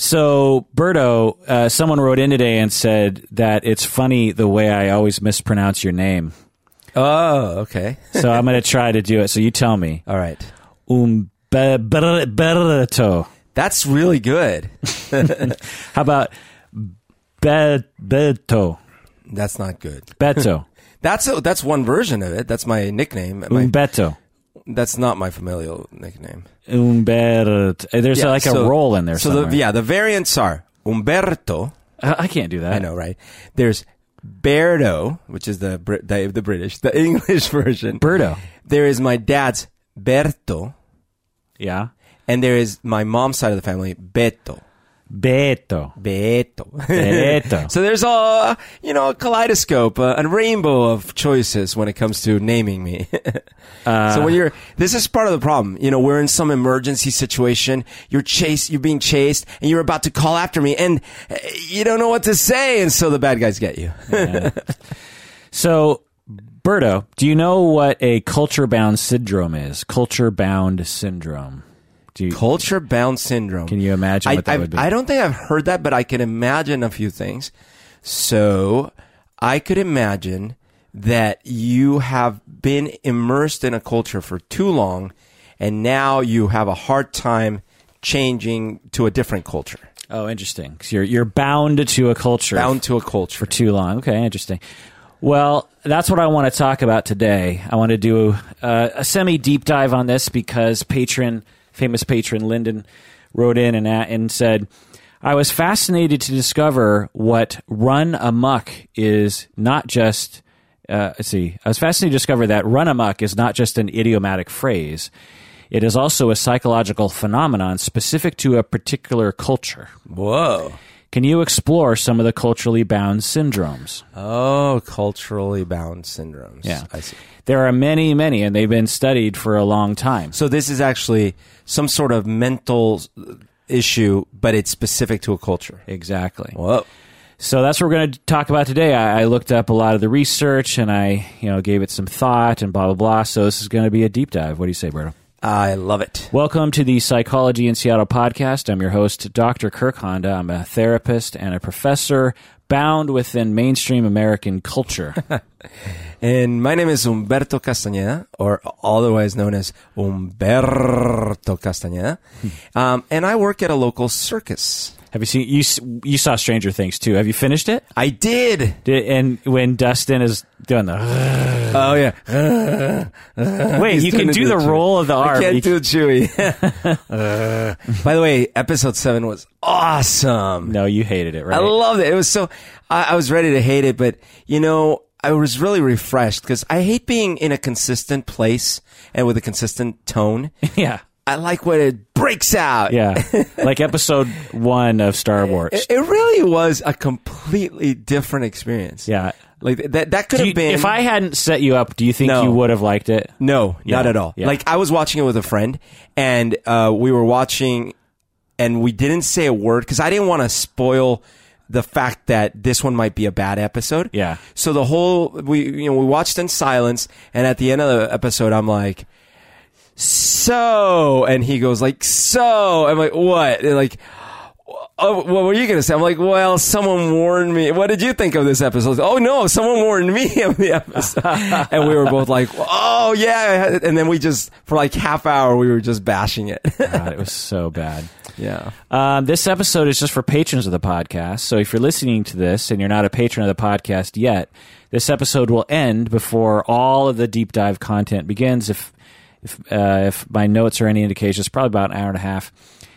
So, Berto, uh, someone wrote in today and said that it's funny the way I always mispronounce your name. Oh, okay. So I'm going to try to do it. So you tell me. All right. Umberto. That's really good. How about Be- Beto? That's not good. Beto. That's a, that's one version of it. That's my nickname. My, Umberto. That's not my familial nickname. Umberto. Eh, there's Yeah, like a so- roll in there So somewhere. the, yeah, the variants are Umberto. I I can't do that. I know, right? There's Berto, which is the the, the British, the English version. Berto. There is my dad's Berto, Yeah. and there is my mom's side of the family Beto. Beto. Beto. Beto. so there's a you know a kaleidoscope, uh, a rainbow of choices when it comes to naming me. Uh, so when you're, this is part of the problem. You know, we're in some emergency situation. You're chased, you're being chased, and you're about to call after me, and uh, you don't know what to say, and so the bad guys get you. So, Berto, do you know what a culture bound syndrome is? Culture bound syndrome. You, Culture bound syndrome. can you imagine I, what that I, would be? I don't think I've heard that, but I can imagine a few things. So I could imagine that you have been immersed in a culture for too long, and now you have a hard time changing to a different culture, oh, interesting. 'Cause you're you're bound to a culture bound to a culture. for too long. Okay, interesting. Well, that's what I want to talk about today. I want to do uh, a semi deep dive on this because patron, famous patron Lyndon, wrote in and, and said, I was fascinated to discover what run amok is not just. Uh, let's see. I was fascinated to discover that run amok is not just an idiomatic phrase. It is also a psychological phenomenon specific to a particular culture. Whoa. Can you explore some of the culturally bound syndromes? Oh, culturally bound syndromes. Yeah. I see. There are many, many, and they've been studied for a long time. So this is actually some sort of mental issue, but it's specific to a culture. Exactly. Whoa. So that's what we're going to talk about today. I, I looked up a lot of the research and I, you know, gave it some thought and blah blah blah. So this is going to be a deep dive. What do you say, Berto? I love it. Welcome to the Psychology in Seattle podcast. I'm your host, Dr. Kirk Honda. I'm a therapist and a professor bound within mainstream American culture. And my name is Umberto Castañeda, or otherwise known as Umberto Castañeda. Um, and I work at a local circus. Have you seen you? You saw Stranger Things too. Have you finished it? I did. Did, and when Dustin is doing the Oh yeah. wait, you can do the Chewy. roll of the I arm. can't You- do Chewy. By the way, episode seven was awesome. no, you hated it, right? I loved it. It was so. I, I was ready to hate it, but you know, I was really refreshed because I hate being in a consistent place and with a consistent tone. yeah, I like when it breaks out. yeah. like episode one of Star Wars. It, it really was a completely different experience. yeah. Like that. That could have been. if I hadn't set you up, do you think No. you would have liked it? No, Yeah, not at all. yeah. Like I was watching it with a friend, and uh, we were watching, and we didn't say a word because I didn't want to spoil the fact that this one might be a bad episode. Yeah. So the whole we you know we watched in silence, and at the end of the episode, I'm like, so, and he goes like, so. I'm like, what? And like. Oh, what were you going to say? I'm like, well, someone warned me. What did you think of this episode? Oh no, someone warned me of the episode. and we were both like, oh yeah. And then we just, for like half hour, we were just bashing it. God, it was so bad. yeah. Um, this episode is just for patrons of the podcast. So if you're listening to this and you're not a patron of the podcast yet, this episode will end before all of the deep dive content begins. If if uh, if my notes are any indication, it's probably about an hour and a half.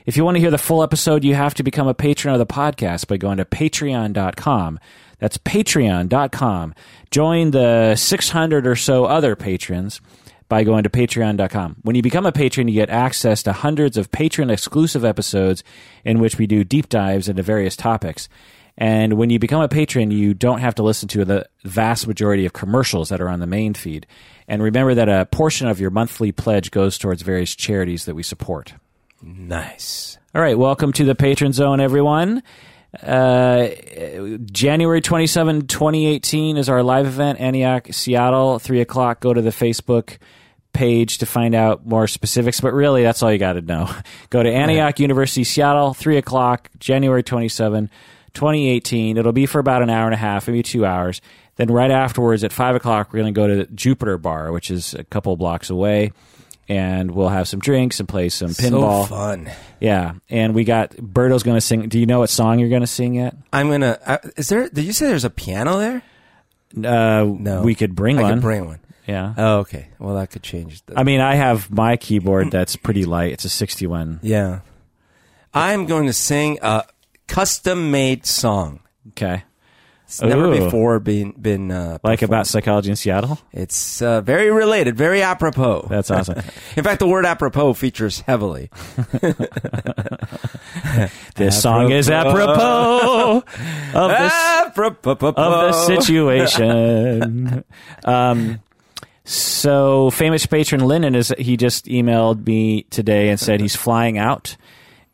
If you want to hear the full episode, you have to become a patron of the podcast by going to patreon.com. That's patreon.com. Join the 600 or so other patrons by going to patreon.com. When you become a patron, you get access to hundreds of patron exclusive episodes in which we do deep dives into various topics. And when you become a patron, you don't have to listen to the vast majority of commercials that are on the main feed. And remember that a portion of your monthly pledge goes towards various charities that we support. Nice. All right, welcome to the Patron Zone, everyone. Uh, January 27, 2018 is our live event, Antioch, Seattle, 3 o'clock. Go to the Facebook page to find out more specifics, but really that's all you got to know. Go to Antioch University, Seattle, 3 o'clock, January 27, 2018. It'll be for about an hour and a half, maybe two hours. Then right afterwards at 5 o'clock, we're going to go to Jupiter Bar, which is a couple blocks away. And we'll have some drinks and play some pinball. So fun. Yeah, and we got Berto's going to sing. Do you know what song you're going to sing yet? I'm gonna. Uh, is there? Did you say there's a piano there? Uh, No, we could bring I one. could bring one. yeah. Oh, okay. Well, that could change. The, I mean, I have my keyboard that's pretty light. It's a 61. yeah. I'm going to sing a custom-made song. Okay. It's never Ooh. before been been uh, Like about psychology in Seattle? It's uh, very related, very apropos. That's awesome. In fact, the word apropos features heavily. This song is apropos of this Apropos of the situation. um, so famous patron Lennon is he just emailed me today and said he's flying out,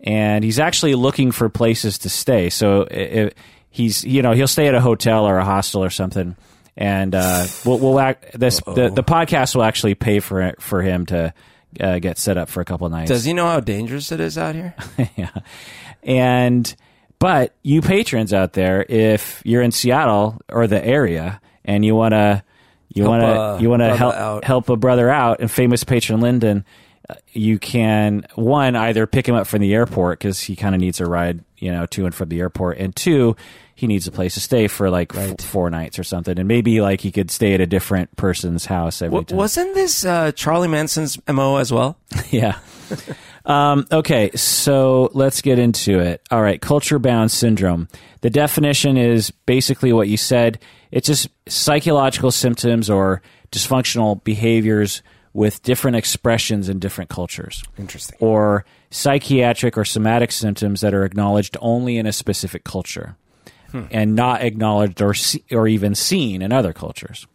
and he's actually looking for places to stay. So i i he's you know he'll stay at a hotel or a hostel or something, and uh, we'll, we'll act, this the, the podcast will actually pay for it, for him to. Uh, get set up for a couple nights. Does he know how dangerous it is out here? yeah. And but you patrons out there, if you're in Seattle or the area and you wanna you Help wanna a you wanna help out. help a brother out, and famous patron Lyndon, uh, you can one either pick him up from the airport because he kind of needs a ride, you know, to and from the airport, and two. He needs a place to stay for like f- four nights or something, and maybe like he could stay at a different person's house every W- time. wasn't this uh, Charlie Manson's mo as well? yeah. Um, okay, so let's get into it. All right, culture bound syndrome. The definition is basically what you said. It's just psychological symptoms or dysfunctional behaviors with different expressions in different cultures, Interesting. or psychiatric or somatic symptoms that are acknowledged only in a specific culture and not acknowledged or see, or even seen in other cultures.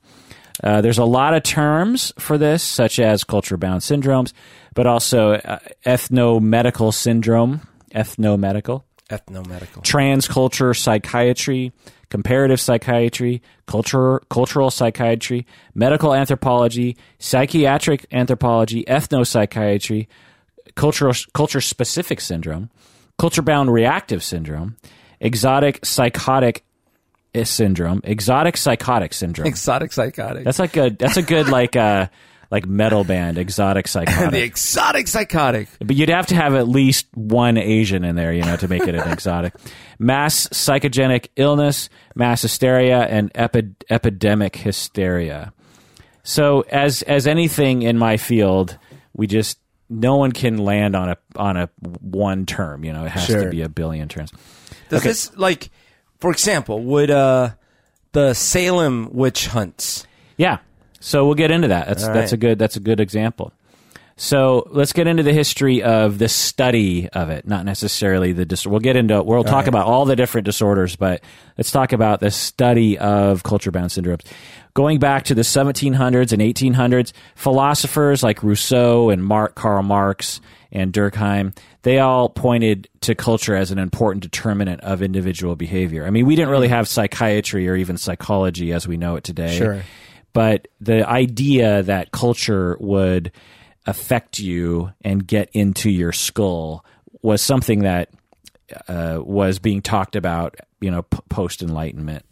Uh, there's a lot of terms for this, such as culture bound syndromes, but also uh, ethnomedical syndrome, ethnomedical, Ethnomedical. transculture psychiatry, comparative psychiatry, culture, cultural psychiatry, medical anthropology, psychiatric anthropology, ethnopsychiatry, cultural, culture specific syndrome, culture bound reactive syndrome, exotic psychotic uh, syndrome, exotic psychotic syndrome. Exotic psychotic. That's like a that's a good like uh like metal band, exotic psychotic. the exotic psychotic. but you'd have to have at least one Asian in there, you know, to make it an exotic. Mass psychogenic illness, mass hysteria, and epi- epidemic hysteria. So as as anything in my field, we just no one can land on a on a one term. You know, it has to be a billion terms. Does this like, for example, would uh, the Salem witch hunts? Yeah. So we'll get into that. That's All that's a good that's a good example. So let's get into the history of the study of it, not necessarily the dis- We'll get into we'll talk right. about all the different disorders, but let's talk about the study of culture bound syndromes. Going back to the 1700s and 1800s, philosophers like Rousseau and Mark, Karl Marx and Durkheim, they all pointed to culture as an important determinant of individual behavior. I mean, we didn't really have psychiatry or even psychology as we know it today Sure. But the idea that culture would affect you and get into your skull was something that uh, was being talked about, you know, p- post Enlightenment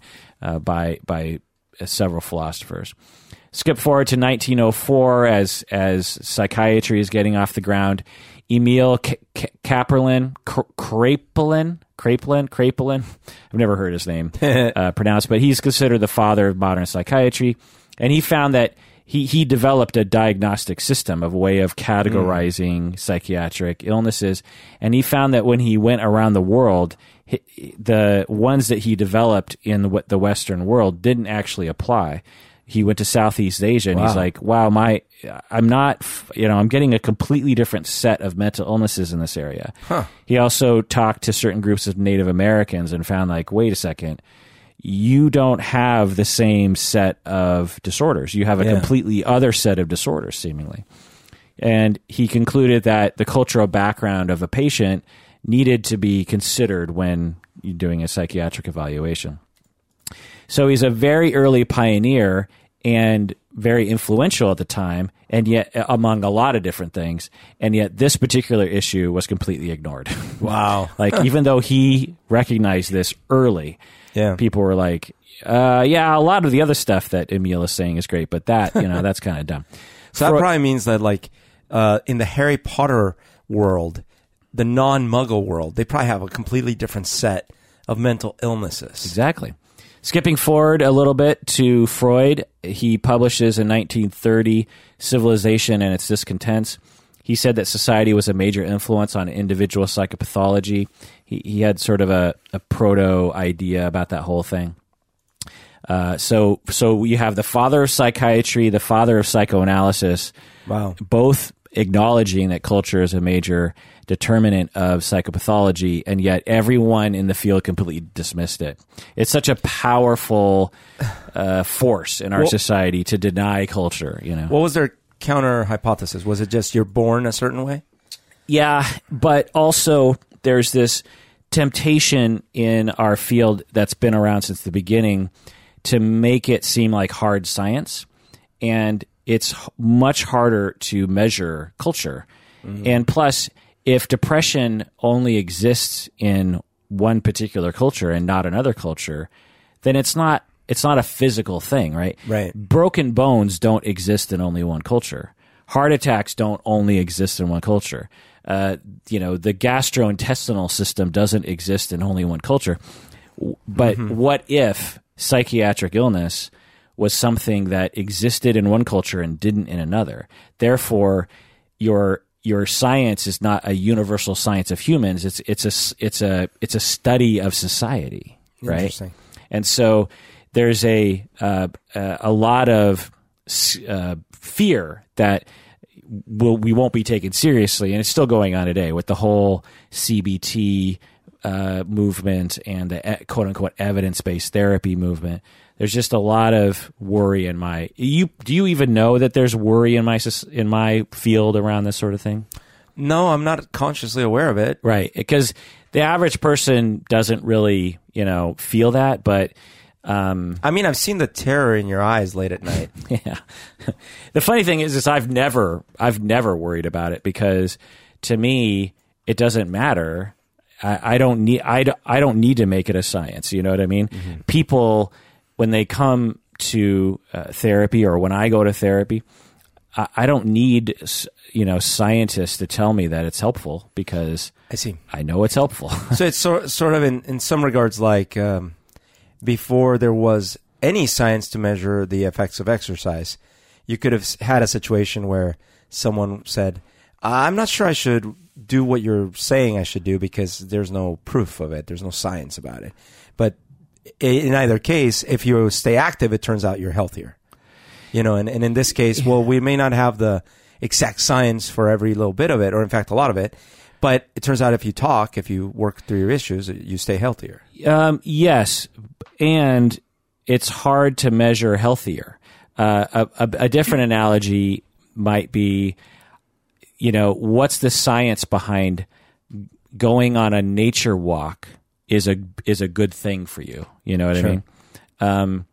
uh, by by uh, several philosophers. Skip forward to 1904 as as psychiatry is getting off the ground. Emil K- K- Kaplan, K- Kraepelin, Kraepelin, Kraepelin. I've never heard his name uh, pronounced, but he's considered the father of modern psychiatry, and he found that he he developed a diagnostic system of a way of categorizing hmm. psychiatric illnesses, and he found that when he went around the world, hi- the ones that he developed in the, the Western world didn't actually apply. He went to Southeast Asia, and he's like, "Wow, my I'm not, you know, I'm getting a completely different set of mental illnesses in this area." He also talked to certain groups of Native Americans and found like, "Wait a second." You don't have the same set of disorders. You have a Yeah. completely other set of disorders, seemingly. And he concluded that the cultural background of a patient needed to be considered when you're doing a psychiatric evaluation. So he's a very early pioneer. And very influential at the time, and yet uh, among a lot of different things, and yet this particular issue was completely ignored. Wow. like even though he recognized this early, Yeah. people were like, uh, "Yeah, a lot of the other stuff that Emil is saying is great, but that you know that's kind of dumb." So that Freud- probably means that, like, uh, in the Harry Potter world, the non-Muggle world, they probably have a completely different set of mental illnesses. Exactly. Skipping forward a little bit to Freud, he publishes in 1930 Civilization and Its Discontents. He said that society was a major influence on individual psychopathology. He, he had sort of a, a proto idea about that whole thing. Uh, so, so you have the father of psychiatry, the father of psychoanalysis, Wow. both acknowledging that culture is a major determinant of psychopathology, and yet everyone in the field completely dismissed it. It's such a powerful uh, force in our Well- society to deny culture. You know, What was their counter hypothesis? Was it just you're born a certain way? Yeah, but also there's this temptation in our field that's been around since the beginning to make it seem like hard science. And it's much harder to measure culture. Mm-hmm. And plus, if depression only exists in one particular culture and not another culture, then it's not it's not a physical thing, right? Right. Broken bones don't exist in only one culture. Heart attacks don't only exist in one culture. Uh, you know, the gastrointestinal system doesn't exist in only one culture. But what if psychiatric illness was something that existed in one culture and didn't in another? Therefore, your your science is not a universal science of humans. It's it's a it's a it's a study of society, right? Interesting. And so there's a uh, uh, a lot of uh, fear that will we won't be taken seriously, and it's still going on today with the whole CBT uh, movement and the quote unquote evidence based therapy movement. There's just a lot of worry in my you. Do you even know that there's worry in my in my field around this sort of thing? No, I'm not consciously aware of it. Right, because the average person doesn't really you know feel that, but um, I mean, I've seen the terror in your eyes late at night. Yeah. the funny thing is, is I've never, I've never worried about it because to me, it doesn't matter. I, I don't need, I, don't- I don't need to make it a science. You know what I mean? People, when they come to uh, therapy or when I go to therapy, I, I don't need, you know, scientists to tell me that it's helpful because I see. I know it's helpful. so it's sort sort of in, in some regards like um, before there was any science to measure the effects of exercise, you could have had a situation where someone said, "I'm not sure I should do what you're saying I should do because there's no proof of it. There's no science about it." But in either case, if you stay active, it turns out you're healthier. You know, and, and in this case, well, we may not have the exact science for every little bit of it, or in fact, a lot of it. But it turns out if you talk, if you work through your issues, you stay healthier. Um, yes, and it's hard to measure healthier. Uh, a, a, a different analogy might be, you know, what's the science behind going on a nature walk is a is a good thing for you. You know what Sure. I mean? Um,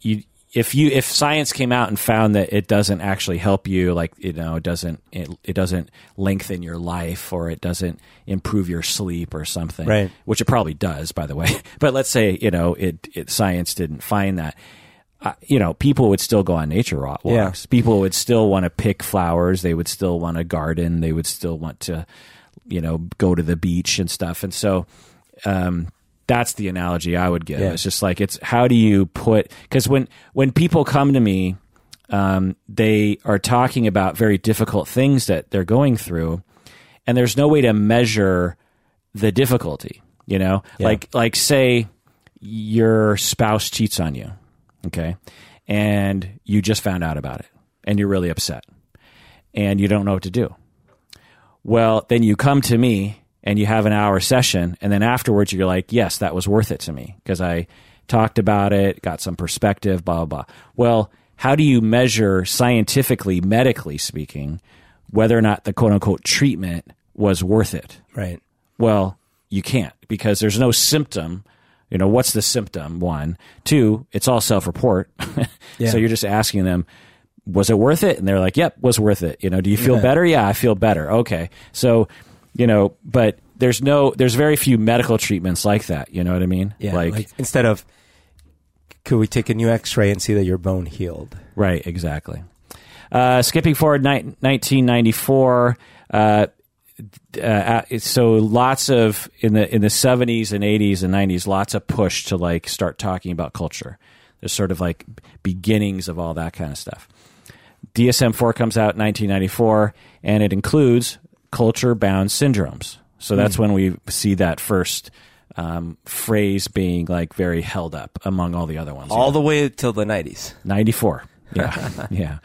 you if you if science came out and found that it doesn't actually help you like you know it doesn't it, it doesn't lengthen your life or it doesn't improve your sleep or something Right. which it probably does by the way. But let's say you know it, it science didn't find that. Uh, you know people would still go on nature walks. Yeah. people would still want to pick flowers. They would still want to garden. They would still want to you know go to the beach and stuff. And so um, that's the analogy I would give. Yeah. It's just like it's how do you put because when when people come to me, um, they are talking about very difficult things that they're going through, and there's no way to measure the difficulty. You know, Yeah. like like say your spouse cheats on you, okay, and you just found out about it, and you're really upset, and you don't know what to do. Well, then you come to me and you have an hour session, and then afterwards you're like, yes, that was worth it to me because I talked about it, got some perspective, blah, blah, blah. Well, how do you measure scientifically, medically speaking, whether or not the quote unquote treatment was worth it? Right. Well, you can't because there's no symptom You know, what's the symptom? One, two, it's all self-report. Yeah. so you're just asking them, was it worth it? And they're like, yep, was worth it. You know, do you feel Yeah. better? Yeah, I feel better. Okay. So, you know, but there's no, there's very few medical treatments like that. You know what I mean? Yeah, like, instead of could we take a new X-ray and see that your bone healed? Right, exactly. Uh, skipping forward, ni- 1994. Uh, uh, so lots of in the in the 70s and 80s and 90s, lots of push to like start talking about culture. There's sort of like beginnings of all that kind of stuff. DSM 4 comes out in 1994, and it includes culture bound syndromes. So that's when we see that first um, phrase being like very held up among all the other ones. All the way till the nineties. 94. Yeah. yeah.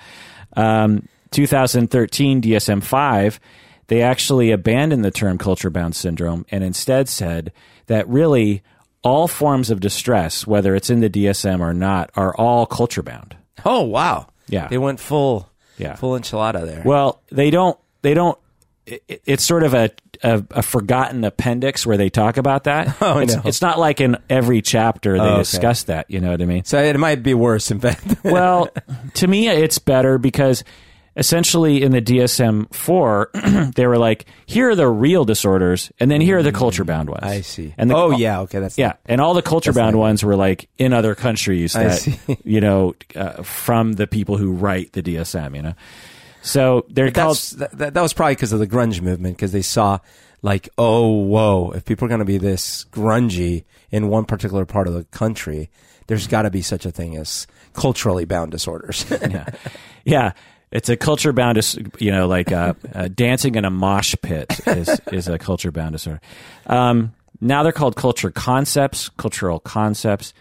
Um, 2013 DSM 5, they actually abandoned the term culture bound syndrome and instead said that really all forms of distress, whether it's in the DSM or not, are all culture bound. Oh wow! Yeah. they went full, Yeah. full enchilada there. Well, they don't, they don't, it, it- it's sort of a, a, a forgotten appendix where they talk about that. Oh, it's, no. it's not like in every chapter they Oh, okay. discuss that. You know what I mean? so it might be worse. In fact, well, to me, it's better because essentially in the DSM 4, they were like, here are the real disorders, and then here are the culture bound ones. I see. And the, oh yeah, okay, that's Yeah. And all the culture bound ones were like in other countries that, you know, uh, from the people who write the DSM, you know? So they're called. That's, that, that, that was probably because of the grunge movement because they saw like oh whoa if people are going to be this grungy in one particular part of the country there's got to be such a thing as culturally bound disorders yeah. Yeah. It's a culture bound, dis- you know, like uh, uh, dancing in a mosh pit is, is a culture bound disorder. Um, now they're called culture concepts, cultural concepts,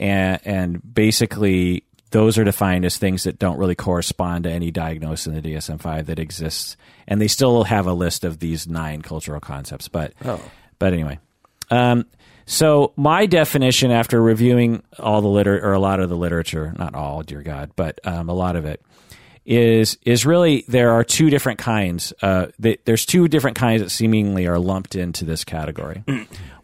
and, and basically those are defined as things that don't really correspond to any diagnosis in the DSM 5 that exists. And they still have a list of these nine cultural concepts. But, Oh. but anyway. Um, so my definition after reviewing all the liter or a lot of the literature, not all, dear God, but um, a lot of it, is is really there are two different kinds. Uh, th- there's two different kinds that seemingly are lumped into this category.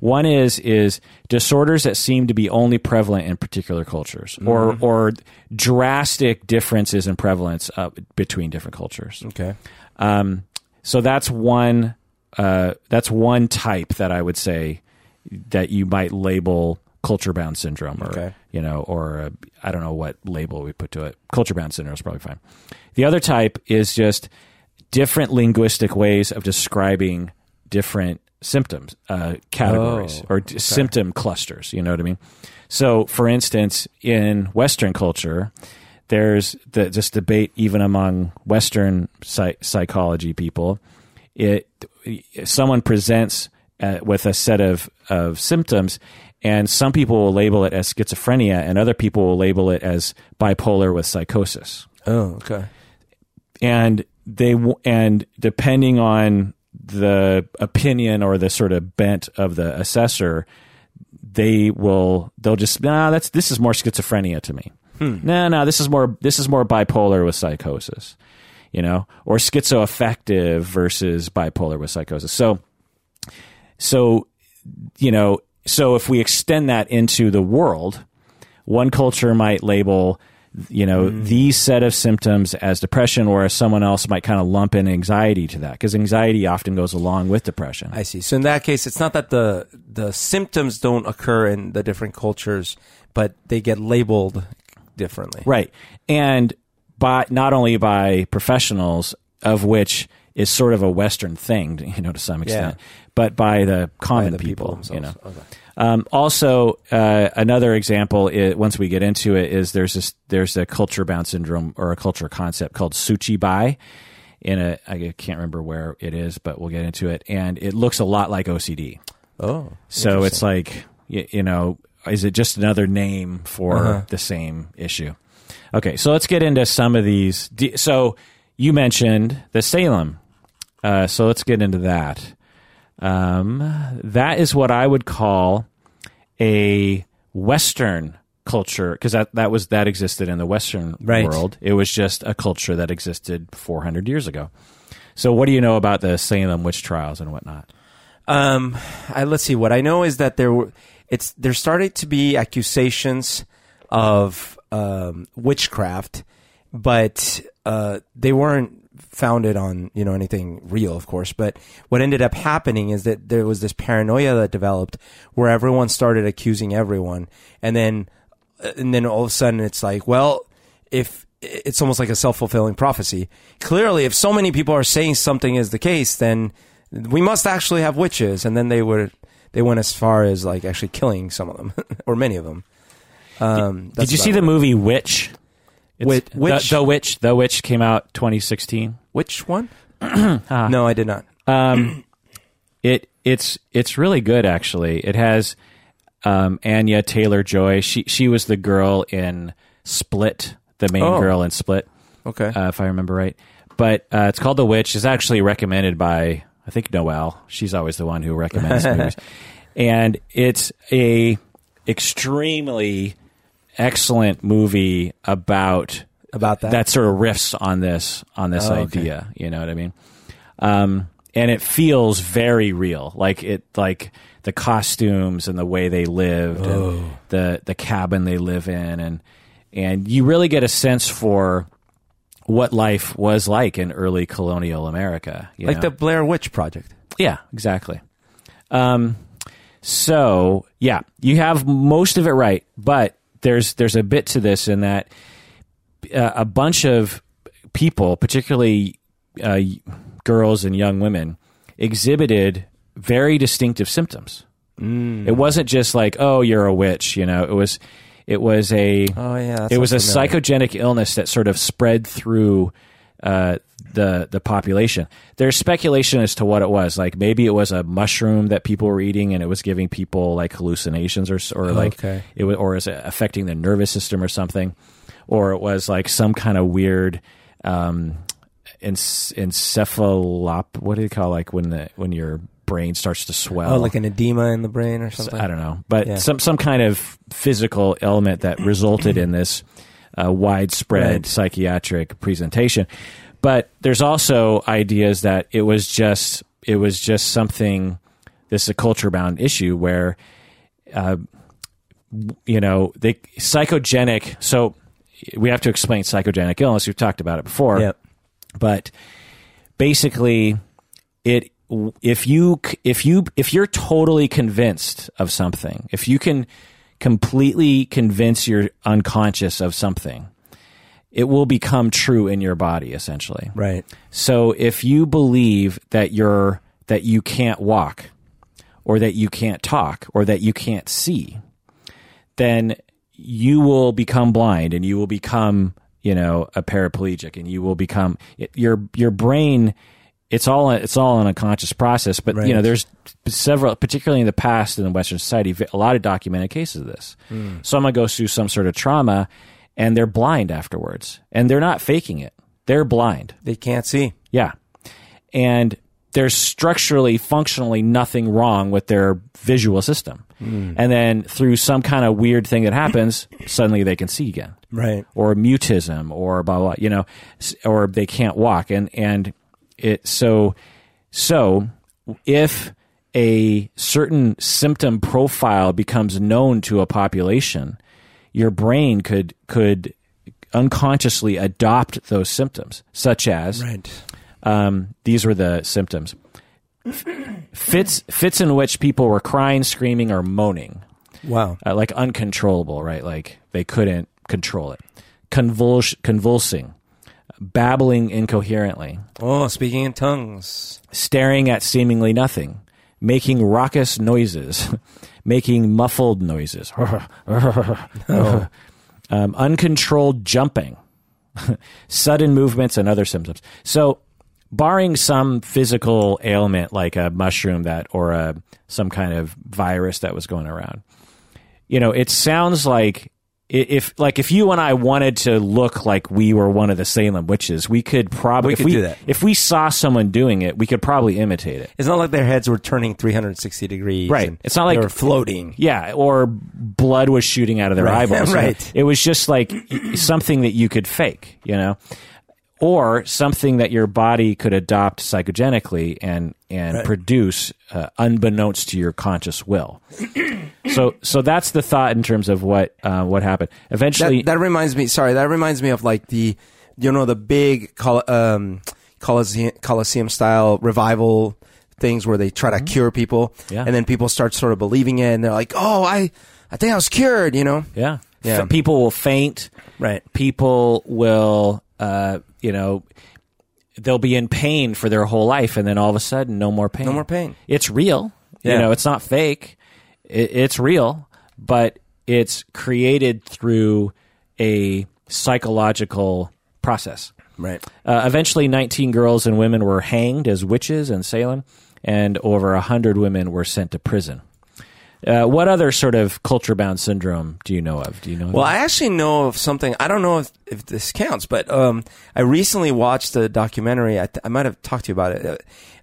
One is is disorders that seem to be only prevalent in particular cultures, or or drastic differences in prevalence uh, between different cultures. okay Um, so that's one. Uh, that's one type that I would say that you might label culture bound syndrome, or Okay. you know, or uh, I don't know what label we put to it. Culture bound syndrome is probably fine. The other type is just different linguistic ways of describing different symptoms, uh, categories, Oh, or d- symptom clusters. You know what I mean? So, for instance, in Western culture, there's the, this debate even among Western psy- psychology people. It someone presents uh, with a set of of symptoms, and some people will label it as schizophrenia, and other people will label it as bipolar with psychosis oh okay and they w- and depending on the opinion or the sort of bent of the assessor they will they'll just nah that's this is more schizophrenia to me. Hmm. No no this is more this is more bipolar with psychosis you know or schizoaffective versus bipolar with psychosis. So so you know so if we extend that into the world one culture might label you know mm. these set of symptoms as depression whereas someone else might kind of lump in anxiety to that because anxiety often goes along with depression. I see. So in that case it's not that the the symptoms don't occur in the different cultures but they get labeled differently. Right. And by not only by professionals of which is sort of a western thing you know to some extent but by the by common the people, people, you know. okay. Um, also, uh, another example, is, once we get into it, is there's this there's a culture bound syndrome or a culture concept called Suchibai. In a, I can't remember where it is, but we'll get into it. And it looks a lot like OCD. oh So it's like, you, you know, is it just another name for Uh-huh. the same issue? Okay, so let's get into some of these. So you mentioned the Salem. Uh, so let's get into that. Um, that is what I would call a Western culture because that, that was that existed in the Western Right. world. It was just a culture that existed 400 years ago. So what do you know about the Salem witch trials and whatnot? Um, I, let's see. What I know is that there were. it's there started to be accusations of um, witchcraft, but uh, they weren't founded on you know anything real, of course. But what ended up happening is that there was this paranoia that developed where everyone started accusing everyone, and then uh, and then all of a sudden it's like, well, if it's almost like a self fulfilling prophecy. Clearly, if so many people are saying something is the case, then we must actually have witches, and then they would they went as far as like actually killing some of them or many of them. Um, Did you see the movie Witch? It's- Wit- the- Witch? The, Witch. The Witch came out 2016. Which one? no, I did not. Um, it it's it's really good actually. It has um, Anya Taylor Joy. She she was the girl in Split, the main Oh. girl in Split, Okay. uh, if I remember right. But uh, it's called The Witch. It's actually recommended by I think Noelle. She's always the one who recommends movies, and it's a extremely excellent movie about About that. that sort of riffs on this on this Oh, okay. idea. You know what I mean? Um, and it feels very real. Like it, like the costumes and the way they lived, Oh. and the the cabin they live in, and and you really get a sense for what life was like in early colonial America. you like know? the Blair Witch Project. Yeah, exactly. Um, so yeah, you have most of it right, but there's there's a bit to this in that uh, a bunch of people, particularly uh, girls and young women, exhibited very distinctive symptoms. It wasn't just like, oh, you're a witch, you know. It was, it was a, Oh yeah, it was a familiar. psychogenic illness that sort of spread through uh, the the population. There's speculation as to what it was. Like maybe it was a mushroom that people were eating, and it was giving people like hallucinations, or or like Okay. it was, or is it affecting the nervous system or something, or it was like some kind of weird. Um, enc- encephalop. What do you call like when the when your brain starts to swell? Oh, like an edema in the brain or something. I don't know, but Yeah. some some kind of physical element that resulted in this uh, widespread Right. psychiatric presentation. But there's also ideas that it was just it was just something. This is a culture bound issue where, uh, you know, they psychogenic. So we have to explain psychogenic illness. We've talked about it before Yep. but basically it if you if you if you're totally convinced of something if you can completely convince your unconscious of something it will become true in your body essentially Right. so if you believe that you're that you can't walk or that you can't talk or that you can't see, then you will become blind and you will become, you know, a paraplegic and you will become your your brain it's all it's all an unconscious process, but you know, there's several particularly in the past in Western society a lot of documented cases of this. Hmm. Someone goes through some sort of trauma and they're blind afterwards. And they're not faking it. They're blind. They can't see. Yeah. And there's structurally, functionally nothing wrong with their visual system. Hmm. And then through some kind of weird thing that happens, suddenly they can see again. Right. Or mutism or blah, blah, you know, or they can't walk. And, and it, so, so if a certain symptom profile becomes known to a population, your brain could, could unconsciously adopt those symptoms, such as Right. um, these were the symptoms. Fits fits in which people were crying, screaming, or moaning, Wow. uh, like uncontrollable, right? Like they couldn't control it. Convuls- convulsing, babbling incoherently, Oh, speaking in tongues. staring at seemingly nothing, making raucous noises, making muffled noises, um, uncontrolled jumping, sudden movements, and other symptoms. So, barring some physical ailment like a mushroom that or a some kind of virus that was going around, you know, it sounds like if like if you and I wanted to look like we were one of the Salem witches, we could probably We if we do that. if we saw someone doing it, we could probably imitate it. It's not like their heads were turning 360 degrees. Right. It's not like- they were floating. Yeah, or blood was shooting out of their Right, eyeballs. right. It was just like something that you could fake, you know. Or something that your body could adopt psychogenically and and produce uh, unbeknownst to your conscious will. so so that's the thought in terms of what uh, what happened. Eventually, that, that reminds me. Sorry, that reminds me of like the, you know, the big col- um, Colosseum, Colosseum style revival things where they try to cure people, Mm-hmm. Yeah. and then people start sort of believing it, and they're like, "Oh, I, I think I was cured," you know? yeah, Yeah. F- people will faint. Right. People will, uh, you know. They'll be in pain for their whole life, and then all of a sudden, no more pain. No more pain. It's real. Yeah. You know, it's not fake. It, it's real, but it's created through a psychological process. Right. Uh, eventually, 19 girls and women were hanged as witches in Salem, and over 100 women were sent to prison. Uh, what other sort of culture bound syndrome do you know of? Do you know? Well, that? I actually know of something. I don't know if, if this counts, but um, I recently watched a documentary. I, th- I might have talked to you about it uh,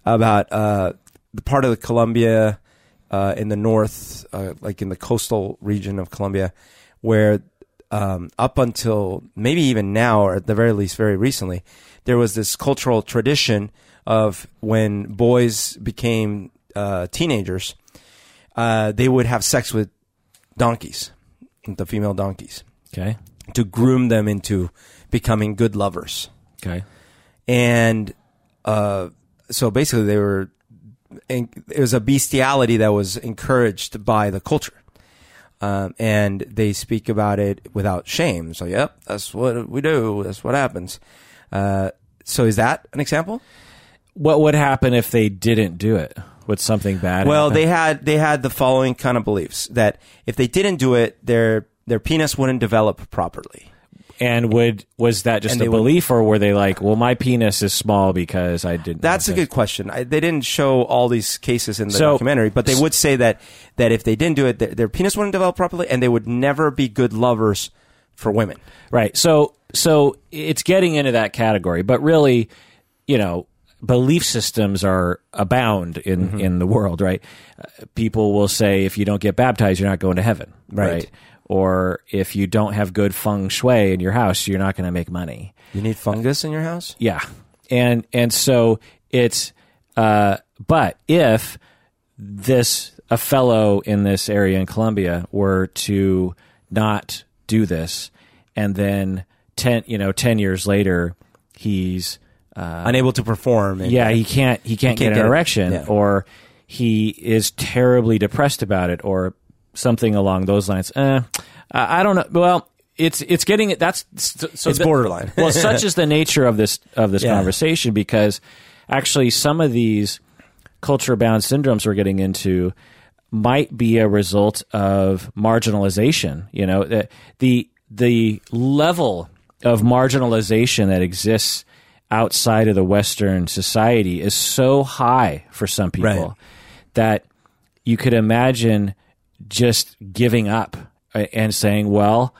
about uh, the part of the Colombia uh, in the north, uh, like in the coastal region of Colombia, where um, up until maybe even now, or at the very least, very recently, there was this cultural tradition of when boys became uh, teenagers, uh, they would have sex with donkeys, the female donkeys okay. to groom them into becoming good lovers. Okay. And uh, so basically, they were. It was a bestiality that was encouraged by the culture, um, and they speak about it without shame. So, yep, that's what we do. That's what happens. Uh, so, is that an example? What would happen if they didn't do it? Would something bad? Well, they had they had the following kind of beliefs that if they didn't do it, their their penis wouldn't develop properly. and would was that just And a they would- belief, or were they like, well, my penis is small because I didn't? That's a good question. I, they didn't show all these cases in the So- documentary, but they would say that that if they didn't do it, their, their penis wouldn't develop properly, and they would never be good lovers for women. Right. So so it's getting into that category, but really, you know, belief systems are abound in Mm-hmm. in the world, right? Uh, people will say if you don't get baptized, you're not going to heaven, Right. Or if you don't have good feng shui in your house, you're not going to make money. You need fungus in your house. Yeah. And and so it's uh but if this a fellow in this area in Colombia were to not do this and then 10 you know 10 years later he's Unable to perform. and- yeah he can't he can't, can't get get an it. erection Yeah. or he is terribly depressed about it or something along those lines uh, I don't know well it's it's getting it that's so It's the- borderline. well such is the nature of this of this Yeah. conversation because actually some of these culture bound syndromes we're getting into might be a result of marginalization you know the the, the level of marginalization that exists outside of the western society is so high for some people Right. that you could imagine just giving up uh, and saying well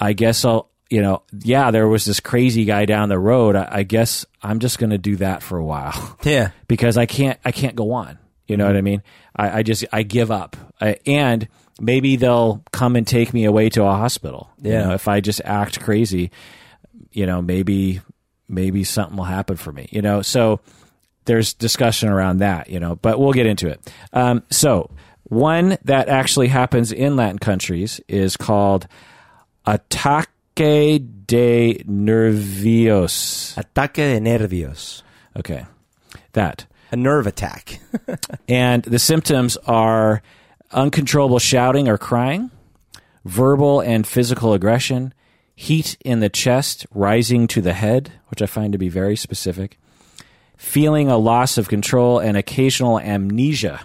I guess I'll, you know, yeah, there was this crazy guy down the road. I, I guess I'm just going to do that for a while Yeah. because I can't, I can't go on. You know what I mean? I, I just, I give up. I, and maybe they'll come and take me away to a hospital. You Yeah. know, if I just act crazy, you know, maybe, maybe something will happen for me, you know? So there's discussion around that, you know, but we'll get into it. Um, so one that actually happens in Latin countries is called ataque de nervios. Ataque de nervios. Okay, that. A nerve attack. And the symptoms are uncontrollable shouting or crying, verbal and physical aggression, heat in the chest rising to the head, which I find to be very specific, feeling a loss of control, and occasional amnesia.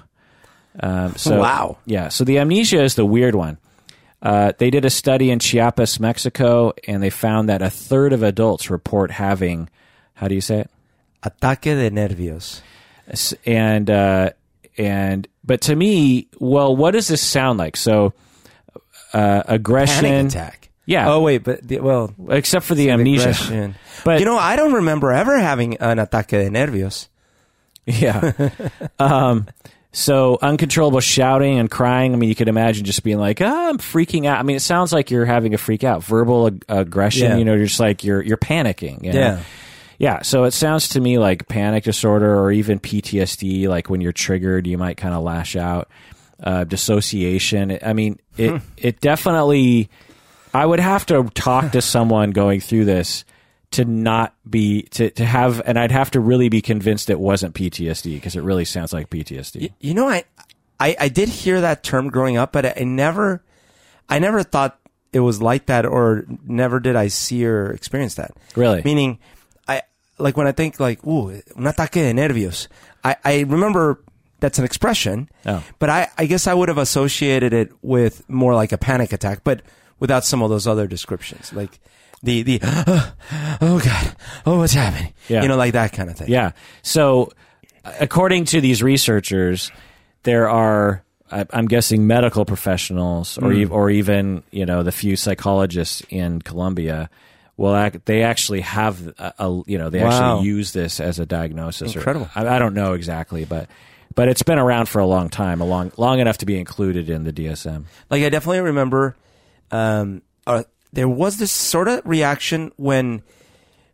Um, so, Wow. Yeah. So the amnesia is the weird one. Uh, they did a study in Chiapas, Mexico, and they found that a third of adults report having, how do you say it? Ataque de nervios. And uh, and but to me, well, what does this sound like? So uh, aggression, Panic attack. Yeah. Oh wait, but the, well, except for the amnesia. But you know, I don't remember ever having an ataque de nervios. yeah. um, so uncontrollable shouting and crying. I mean, you could imagine just being like, ah, "I'm freaking out." I mean, it sounds like you're having a freak out. Verbal ag- aggression. Yeah. You know, you're just like you're you're panicking. you know? Yeah. Yeah, so it sounds to me like panic disorder or even PTSD. Like when you're triggered, you might kind of lash out. Uh, dissociation. I mean, it it definitely. I would have to talk to someone going through this to not be to, to have, and I'd have to really be convinced it wasn't PTSD because it really sounds like PTSD. You know, I, I, I did hear that term growing up, but I never, I never thought it was like that, or never did I see or experience that. Really? Meaning, I like when I think like, ooh, un ataque de nervios. I, I remember that's an expression, Oh. but I, I guess I would have associated it with more like a panic attack, but without some of those other descriptions, like the the oh god, oh what's happening, Yeah. you know, like that kind of thing. Yeah. So, according to these researchers, there are, I'm guessing, medical professionals, or Mm. or even you know the few psychologists in Colombia. Well, they actually have a, a you know they Wow. actually use this as a diagnosis. or- Incredible. I, I don't know exactly, but but it's been around for a long time, a long long enough to be included in the DSM. Like I definitely remember, um, uh, there was this sort of reaction when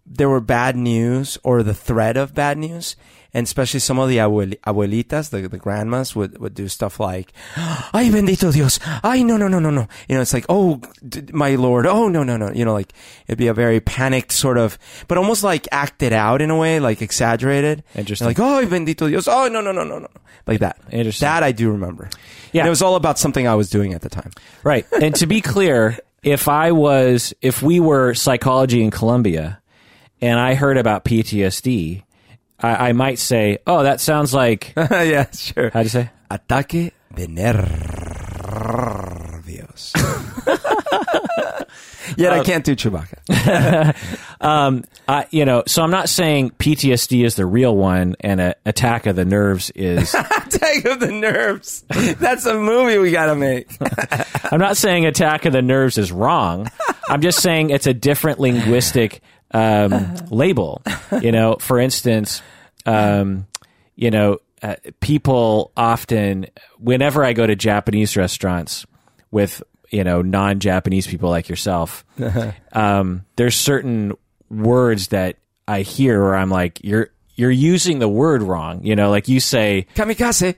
there were bad news or the threat of bad news, and especially some of the abuel- abuelitas, the, the grandmas would, would do stuff like, "Ay bendito Dios, ay no no no no no," you know, it's like, "Oh d- my Lord, oh no no no," you know, like it'd be a very panicked sort of, but almost like acted out in a way, like exaggerated. Interesting. Like, "Oh bendito Dios, oh no no no no no," like that. Interesting. That I do remember. Yeah. And it was all about something I was doing at the time. Right. And to be clear, if I was, if we were psychology in Colombia and I heard about PTSD, I, I might say, oh, that sounds like, yeah, sure. how'd you say? Ataque de nervios. Yet I can't do Chewbacca. Um, I, you know, so I'm not saying PTSD is the real one and a attack of the nerves is, Attack of the nerves. That's a movie we gotta make. I'm not saying attack of the nerves is wrong. I'm just saying it's a different linguistic, um, label. You know, for instance, um, you know, uh, people often, whenever I go to Japanese restaurants with, you know, non Japanese people like yourself, um, there's certain words that I hear where I'm like, you're, you're using the word wrong. You know, like you say, Kamikaze.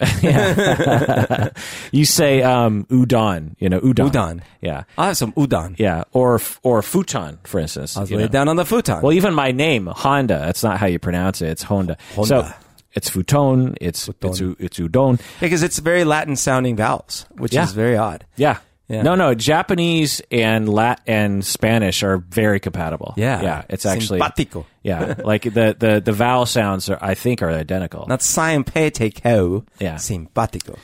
you say, um, udon, you know, udon. Udon. Yeah. I'll have some udon. Yeah. Or, or futon, for instance. I was lay know. down on the futon. Well, even my name, Honda, that's not how you pronounce it. It's Honda. Honda. So it's futon, it's, it's, it's udon. because it's very Latin sounding vowels, which Yeah. is very odd. Yeah. Yeah. No, no, Japanese and Lat and Spanish are very compatible. Yeah. Yeah. It's actually, Simpatico. yeah. Like the, the, the vowel sounds are, I think are identical. Not simpatico. Yeah. Simpatico.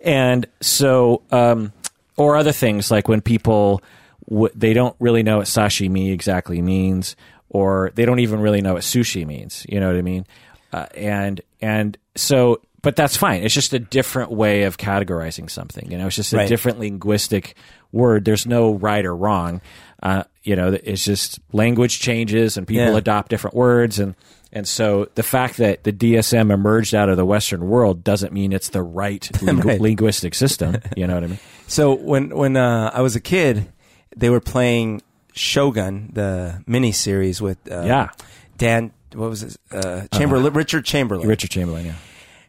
and so um, or other things like when people w- they don't really know what sashimi exactly means or they don't even really know what sushi means you know what i mean uh, and and so but that's fine it's just a different way of categorizing something you know it's just a Right. different linguistic word there's no right or wrong uh, you know it's just language changes and people Yeah. adopt different words and and so the fact that the DSM emerged out of the Western world doesn't mean it's the right, Right. linguistic system. You know what I mean? So when when uh, I was a kid, they were playing Shogun, the miniseries with uh, Yeah. Dan. What was it? Uh, Chamberlain, Richard Chamberlain. Richard Chamberlain. Yeah.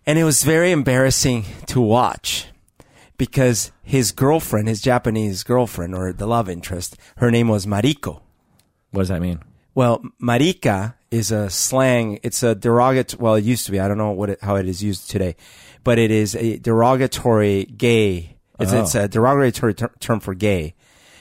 And it was very embarrassing to watch because his girlfriend, his Japanese girlfriend or the love interest, her name was Mariko. What does that mean? Well, marika is a slang. It's a derogatory. Well, it used to be. I don't know what it, how it is used today, but it is a derogatory gay. It's, Oh. it's a derogatory ter- term for gay.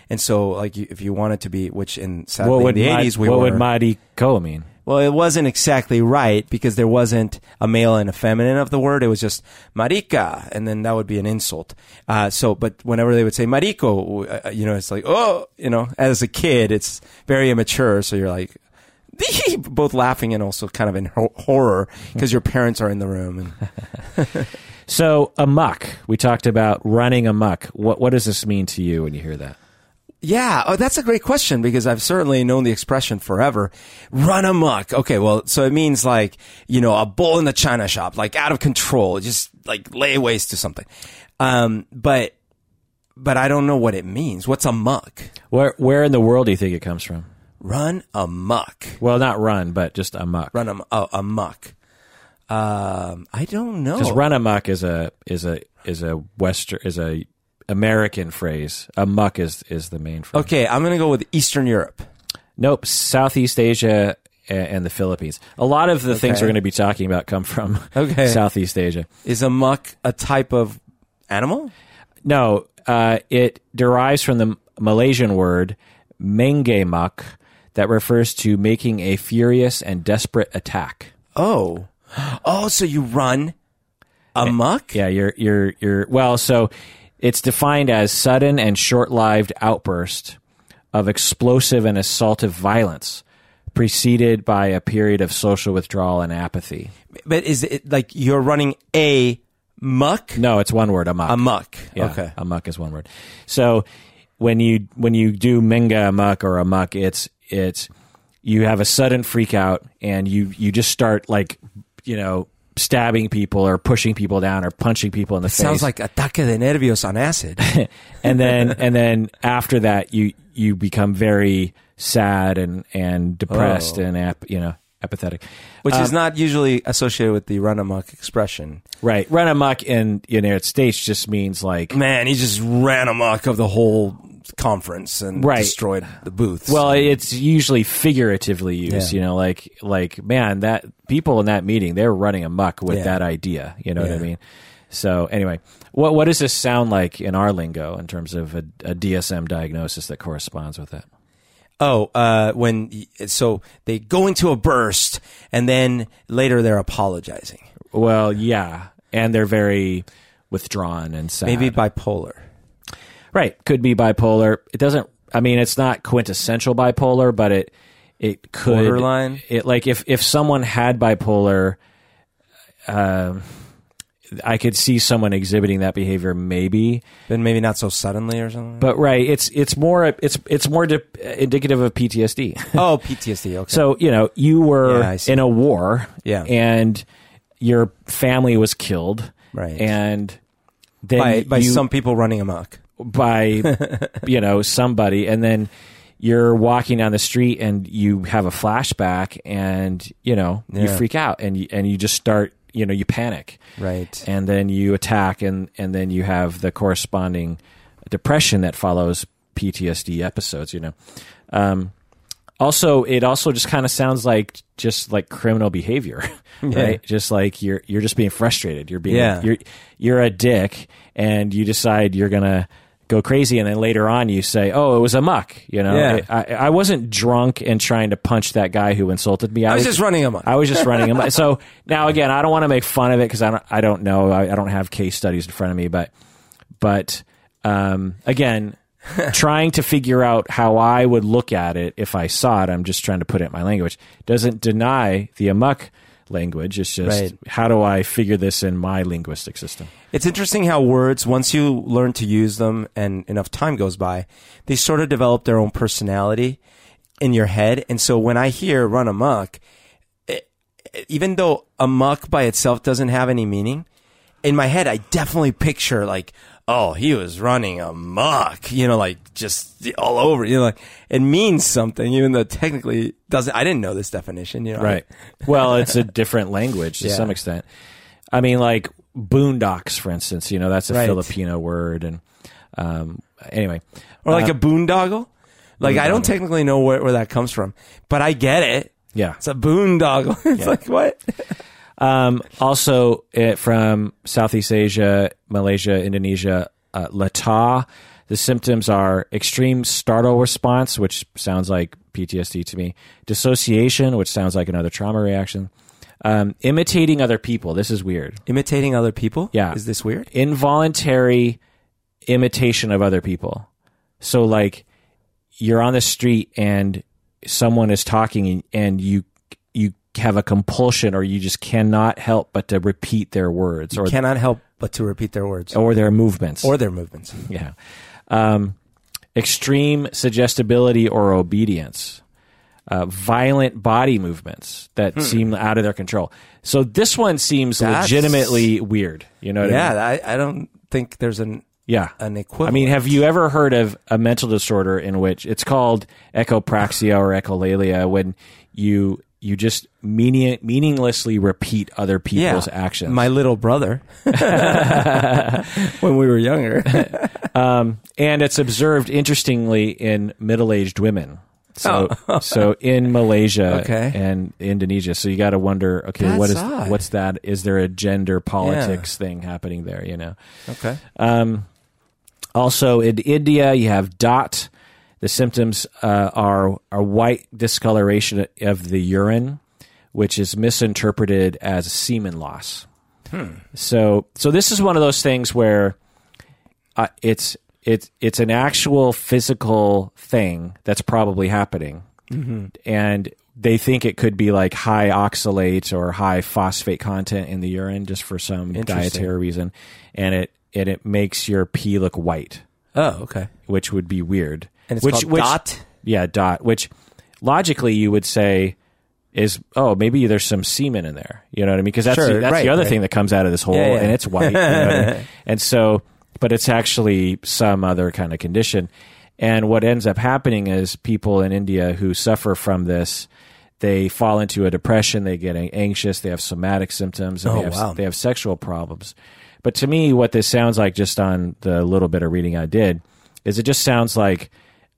And so, like, you, if you wanted to be, which in sadly what in the eighties we what were. would Mariko mean? Well, it wasn't exactly right because there wasn't a male and a feminine of the word. It was just marika, and then that would be an insult. Uh, so, but whenever they would say mariko, uh, you know, it's like, oh, you know, as a kid, it's very immature. So you're like, both laughing and also kind of in ho- horror because your parents are in the room. And So amok. We talked about running amok. What what does this mean to you when you hear that? Yeah, oh, that's a great question because I've certainly known the expression forever. Run amok. Okay, well, so it means like you know a bull in the china shop, like out of control, just like lay waste to something. Um, but but I don't know what it means. What's amok? Where where in the world do you think it comes from? Run amok. Well, not run, but just amok. Run am- oh, amok. Um, I don't know. Because run amok is a is a is a western is a American phrase. Amok is is the main phrase. Okay, I'm gonna go with Eastern Europe. Nope, Southeast Asia a- and the Philippines. A lot of the things we're going to be talking about come from Okay. Southeast Asia. Is amok a type of animal? No, uh, it derives from the Malaysian word mengamuk that refers to making a furious and desperate attack. Oh, oh, so you run amok? Yeah, you're you're you're well, so it's defined as sudden and short-lived outburst of explosive and assaultive violence preceded by a period of social withdrawal and apathy. But is it like you're running a muck? No, it's one word, amok. Amok. Yeah, Okay. amok is one word. So when you when you do minga amok or amok, it's it's you have a sudden freak out and you you just start like you know stabbing people or pushing people down or punching people in the face. Sounds like ataque de nervios on acid. and then and then after that you you become very sad and and depressed Oh. and ap, you know apathetic. Which Um, is not usually associated with the run amok expression. Right. Run amok in the United States just means like Man, he just ran amok of the whole conference and Right. destroyed the booths. Well, it's usually figuratively used, Yeah. you know, like like man, that people in that meeting they're running amok with Yeah. that idea. You know what I mean? So anyway, what what does this sound like in our lingo in terms of a, a DSM diagnosis that corresponds with it? oh, uh, when so they go into a burst and then later they're apologizing. Well, yeah, and they're very withdrawn and sad. Maybe bipolar. Right, could be bipolar. It doesn't. I mean, it's not quintessential bipolar, but it it could Borderline? It like if if someone had bipolar, um, I could see someone exhibiting that behavior, maybe. then maybe not so suddenly or something. But right, it's it's more it's it's more di- indicative of PTSD. oh, PTSD. Okay. so you know, you were Yeah, in a war, Yeah. and your family was killed, Right. And then by by you, some people running amok. By you know somebody and then you're walking down the street and you have a flashback and you know you freak out and you, and you just start you know you panic. Right. and then you attack and and then you have the corresponding depression that follows PTSD episodes you know. Um also it also just kind of sounds like just like criminal behavior right? Just like you're you're just being frustrated. You're being Yeah. you're you're a dick and you decide you're gonna go crazy and then later on you say oh it was a muck you know Yeah. I, I wasn't drunk and trying to punch that guy who insulted me I was just running amok. I was just running him. So now again, I don't want to make fun of it because I don't, I don't know. I, I don't have case studies in front of me, but, but, um, again, trying to figure out how I would look at it if I saw it. I'm just trying to put it in my language. Doesn't deny the amok language. It's just Right. how do I figure this in my linguistic system? It's interesting how words, once you learn to use them and enough time goes by, they sort of develop their own personality in your head. And so when I hear run amok, it, even though amok by itself doesn't have any meaning, in my head, I definitely picture like, oh, he was running amok, you know, like just all over, you know, like it means something, even though technically doesn't, I didn't know this definition, you know. Right. well, it's a different language to Yeah. some extent. I mean, like boondocks, for instance, you know, that's a Right. Filipino word. And, um, anyway. Or like Uh, a boondoggle. Like I don't technically know where, where that comes from, but I get it. yeah. It's a boondoggle. it's like what? Um, also uh, from Southeast Asia, Malaysia, Indonesia, uh, Latah. The symptoms are extreme startle response, which sounds like PTSD to me, dissociation, which sounds like another trauma reaction, um, imitating other people. This is weird. Imitating other people. Yeah. Is this weird? Involuntary imitation of other people. So, like, you're on the street and someone is talking and, you have a compulsion or you just cannot help but to repeat their words or Cannot help but to repeat their words or their movements or their movements. yeah um, extreme suggestibility or obedience uh, violent body movements that seem out of their control so this one seems Hmm. That's- legitimately weird you know what I mean? Yeah, I, I don't think there's an Yeah. an equivalent. I mean, have you ever heard of a mental disorder in which it's called echopraxia or echolalia when you you just meaning, meaninglessly repeat other people's actions? My little brother, when we were younger. um, and it's observed interestingly in middle-aged women. So, so in Malaysia Oh. Okay. and Indonesia. So you got to wonder, okay, what That's is odd. what's that? Is there a gender politics thing happening there? You know. okay. Um, also in India, you have Dhat. The symptoms uh, are are white discoloration of the urine, which is misinterpreted as semen loss. So, so this is one of those things where uh, it's it's it's an actual physical thing that's probably happening, and they think it could be like high oxalate or high phosphate content in the urine just for some dietary reason, and it and it makes your pee look white, Oh, okay. which would be weird. And it's which, called which, Dhat. Yeah, Dhat. Which logically you would say is oh maybe there's some semen in there. You know what I mean? Because that's Sure, the, that's right, the other right. thing that comes out of this hole, Yeah, yeah. and it's white. you know I mean? And so, but it's actually some other kind of condition. And what ends up happening is people in India who suffer from this, they fall into a depression, they get anxious, they have somatic symptoms, and Oh, they, have, wow. they have sexual problems. But to me, what this sounds like, just on the little bit of reading I did, is it just sounds like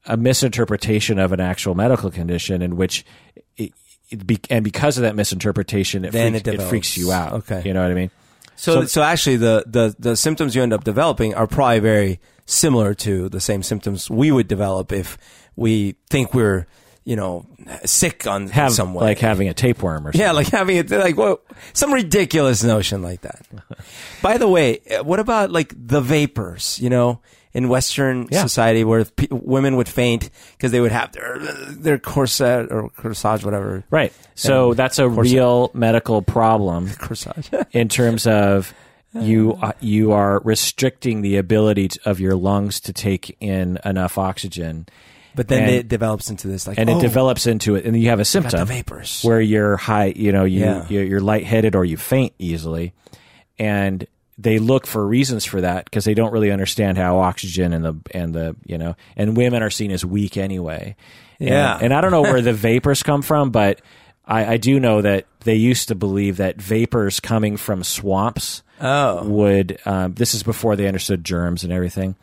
a misinterpretation of an actual medical condition in which it, it be, and because of that misinterpretation it, Then freaks, it it, freaks you out. Okay. you know what i mean So, So- so, actually, the, the, the symptoms you end up developing are probably very similar to the same symptoms we would develop if we think we're, you know, sick on have some way. like having a tapeworm or something yeah, like having it like what some ridiculous notion like that. By the way, uh, what about like the vapors? You know, in Western Yeah. society where pe- women would faint because they would have their their corset or corsage, whatever right so that's a real medical problem corsage. in terms of you uh, you are restricting the ability to, of your lungs to take in enough oxygen but then And- it develops into this like and oh, it develops into it and you have a symptom vapors. where you're high, you know, you Yeah. you're lightheaded or you faint easily, and they look for reasons for that because they don't really understand how oxygen and the and the you know and women are seen as weak anyway. And- Yeah. and, I don't know where the vapors come from, but I, I do know that they used to believe that vapors coming from swamps Oh, would. Um, this is before they understood germs and everything.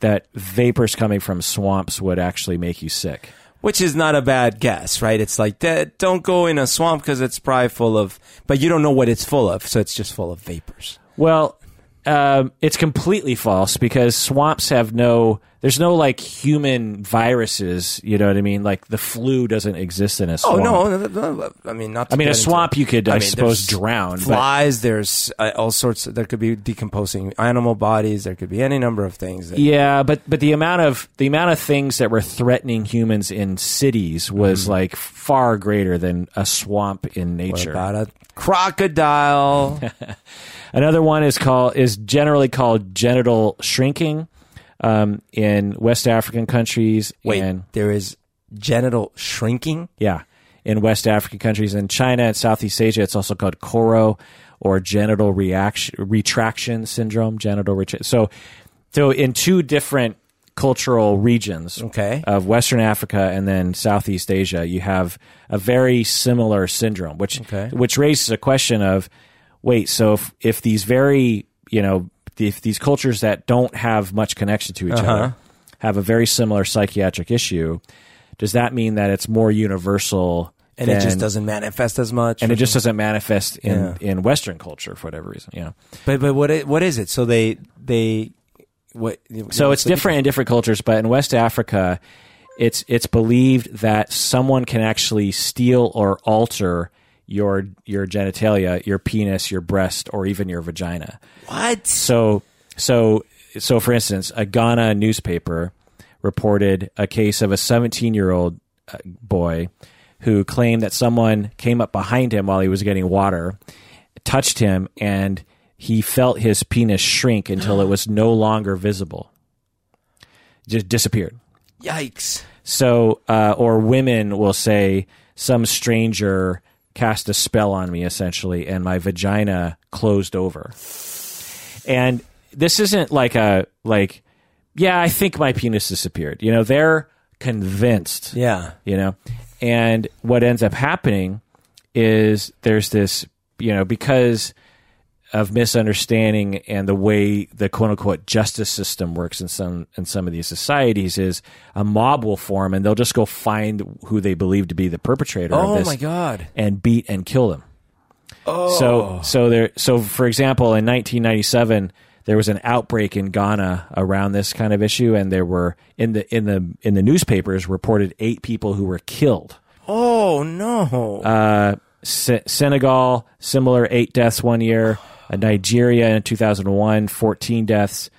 That vapors coming from swamps would actually make you sick. which is not a bad guess, right? It's like that. Don't go in a swamp because it's probably full of, but you don't know what it's full of, so it's just full of vapors. Well, um, it's completely false because swamps have no. There's no like human viruses. You know what I mean? Like the flu doesn't exist in a Oh swamp. no, no, no, no, I mean not. I mean, a into- swamp you could, I, mean, suppose, drown. But Flies. There's uh, all sorts. Of, there could be decomposing animal bodies. There could be any number of things. That, yeah, but but the amount of the amount of things that were threatening humans in cities was like far greater than a swamp in Mm-hmm. What nature. about a crocodile? Another one is called is generally called genital shrinking um, in West African countries. Wait, and there is genital shrinking. Yeah, in West African countries, in China and Southeast Asia, it's also called Koro or genital reaction retraction syndrome. Genital retraction. So, so in two different cultural regions Okay. of Western Africa and then Southeast Asia, you have a very similar syndrome, which Okay. which raises a question of, wait, so if, if these very you know if these cultures that don't have much connection to each Uh-huh. other have a very similar psychiatric issue, does that mean that it's more universal? and it just doesn't manifest as much. and it just doesn't manifest in, Yeah. in Western culture for whatever reason. You know, But but what i- what is it? So they they what? so it's different in different cultures, but in West Africa, it's it's believed that someone can actually steal or alter your your genitalia, your penis, your breast, or even your vagina. What? So so so for instance, a Ghana newspaper reported a case of a 17 year old uh, boy who claimed that someone came up behind him while he was getting water, touched him, and he felt his penis shrink until it was no longer visible. Just disappeared. Yikes! So, uh, or women will say, some stranger cast a spell on me, essentially, and my vagina closed over. And this isn't like a like yeah, I think my penis disappeared. You know, they're convinced. Yeah. You know, and what ends up happening is there's this you know because of misunderstanding and the way the quote unquote justice system works in some in some of these societies is a mob will form and they'll just go find who they believe to be the perpetrator of Oh this my god. and beat and kill them. Oh. So so there so for example in 1997 there was an outbreak in Ghana around this kind of issue and there were in the in the in the newspapers reported 8 people who were killed. Oh no. Uh, Se- Senegal similar 8 deaths one year, Nigeria in 2001 14 deaths.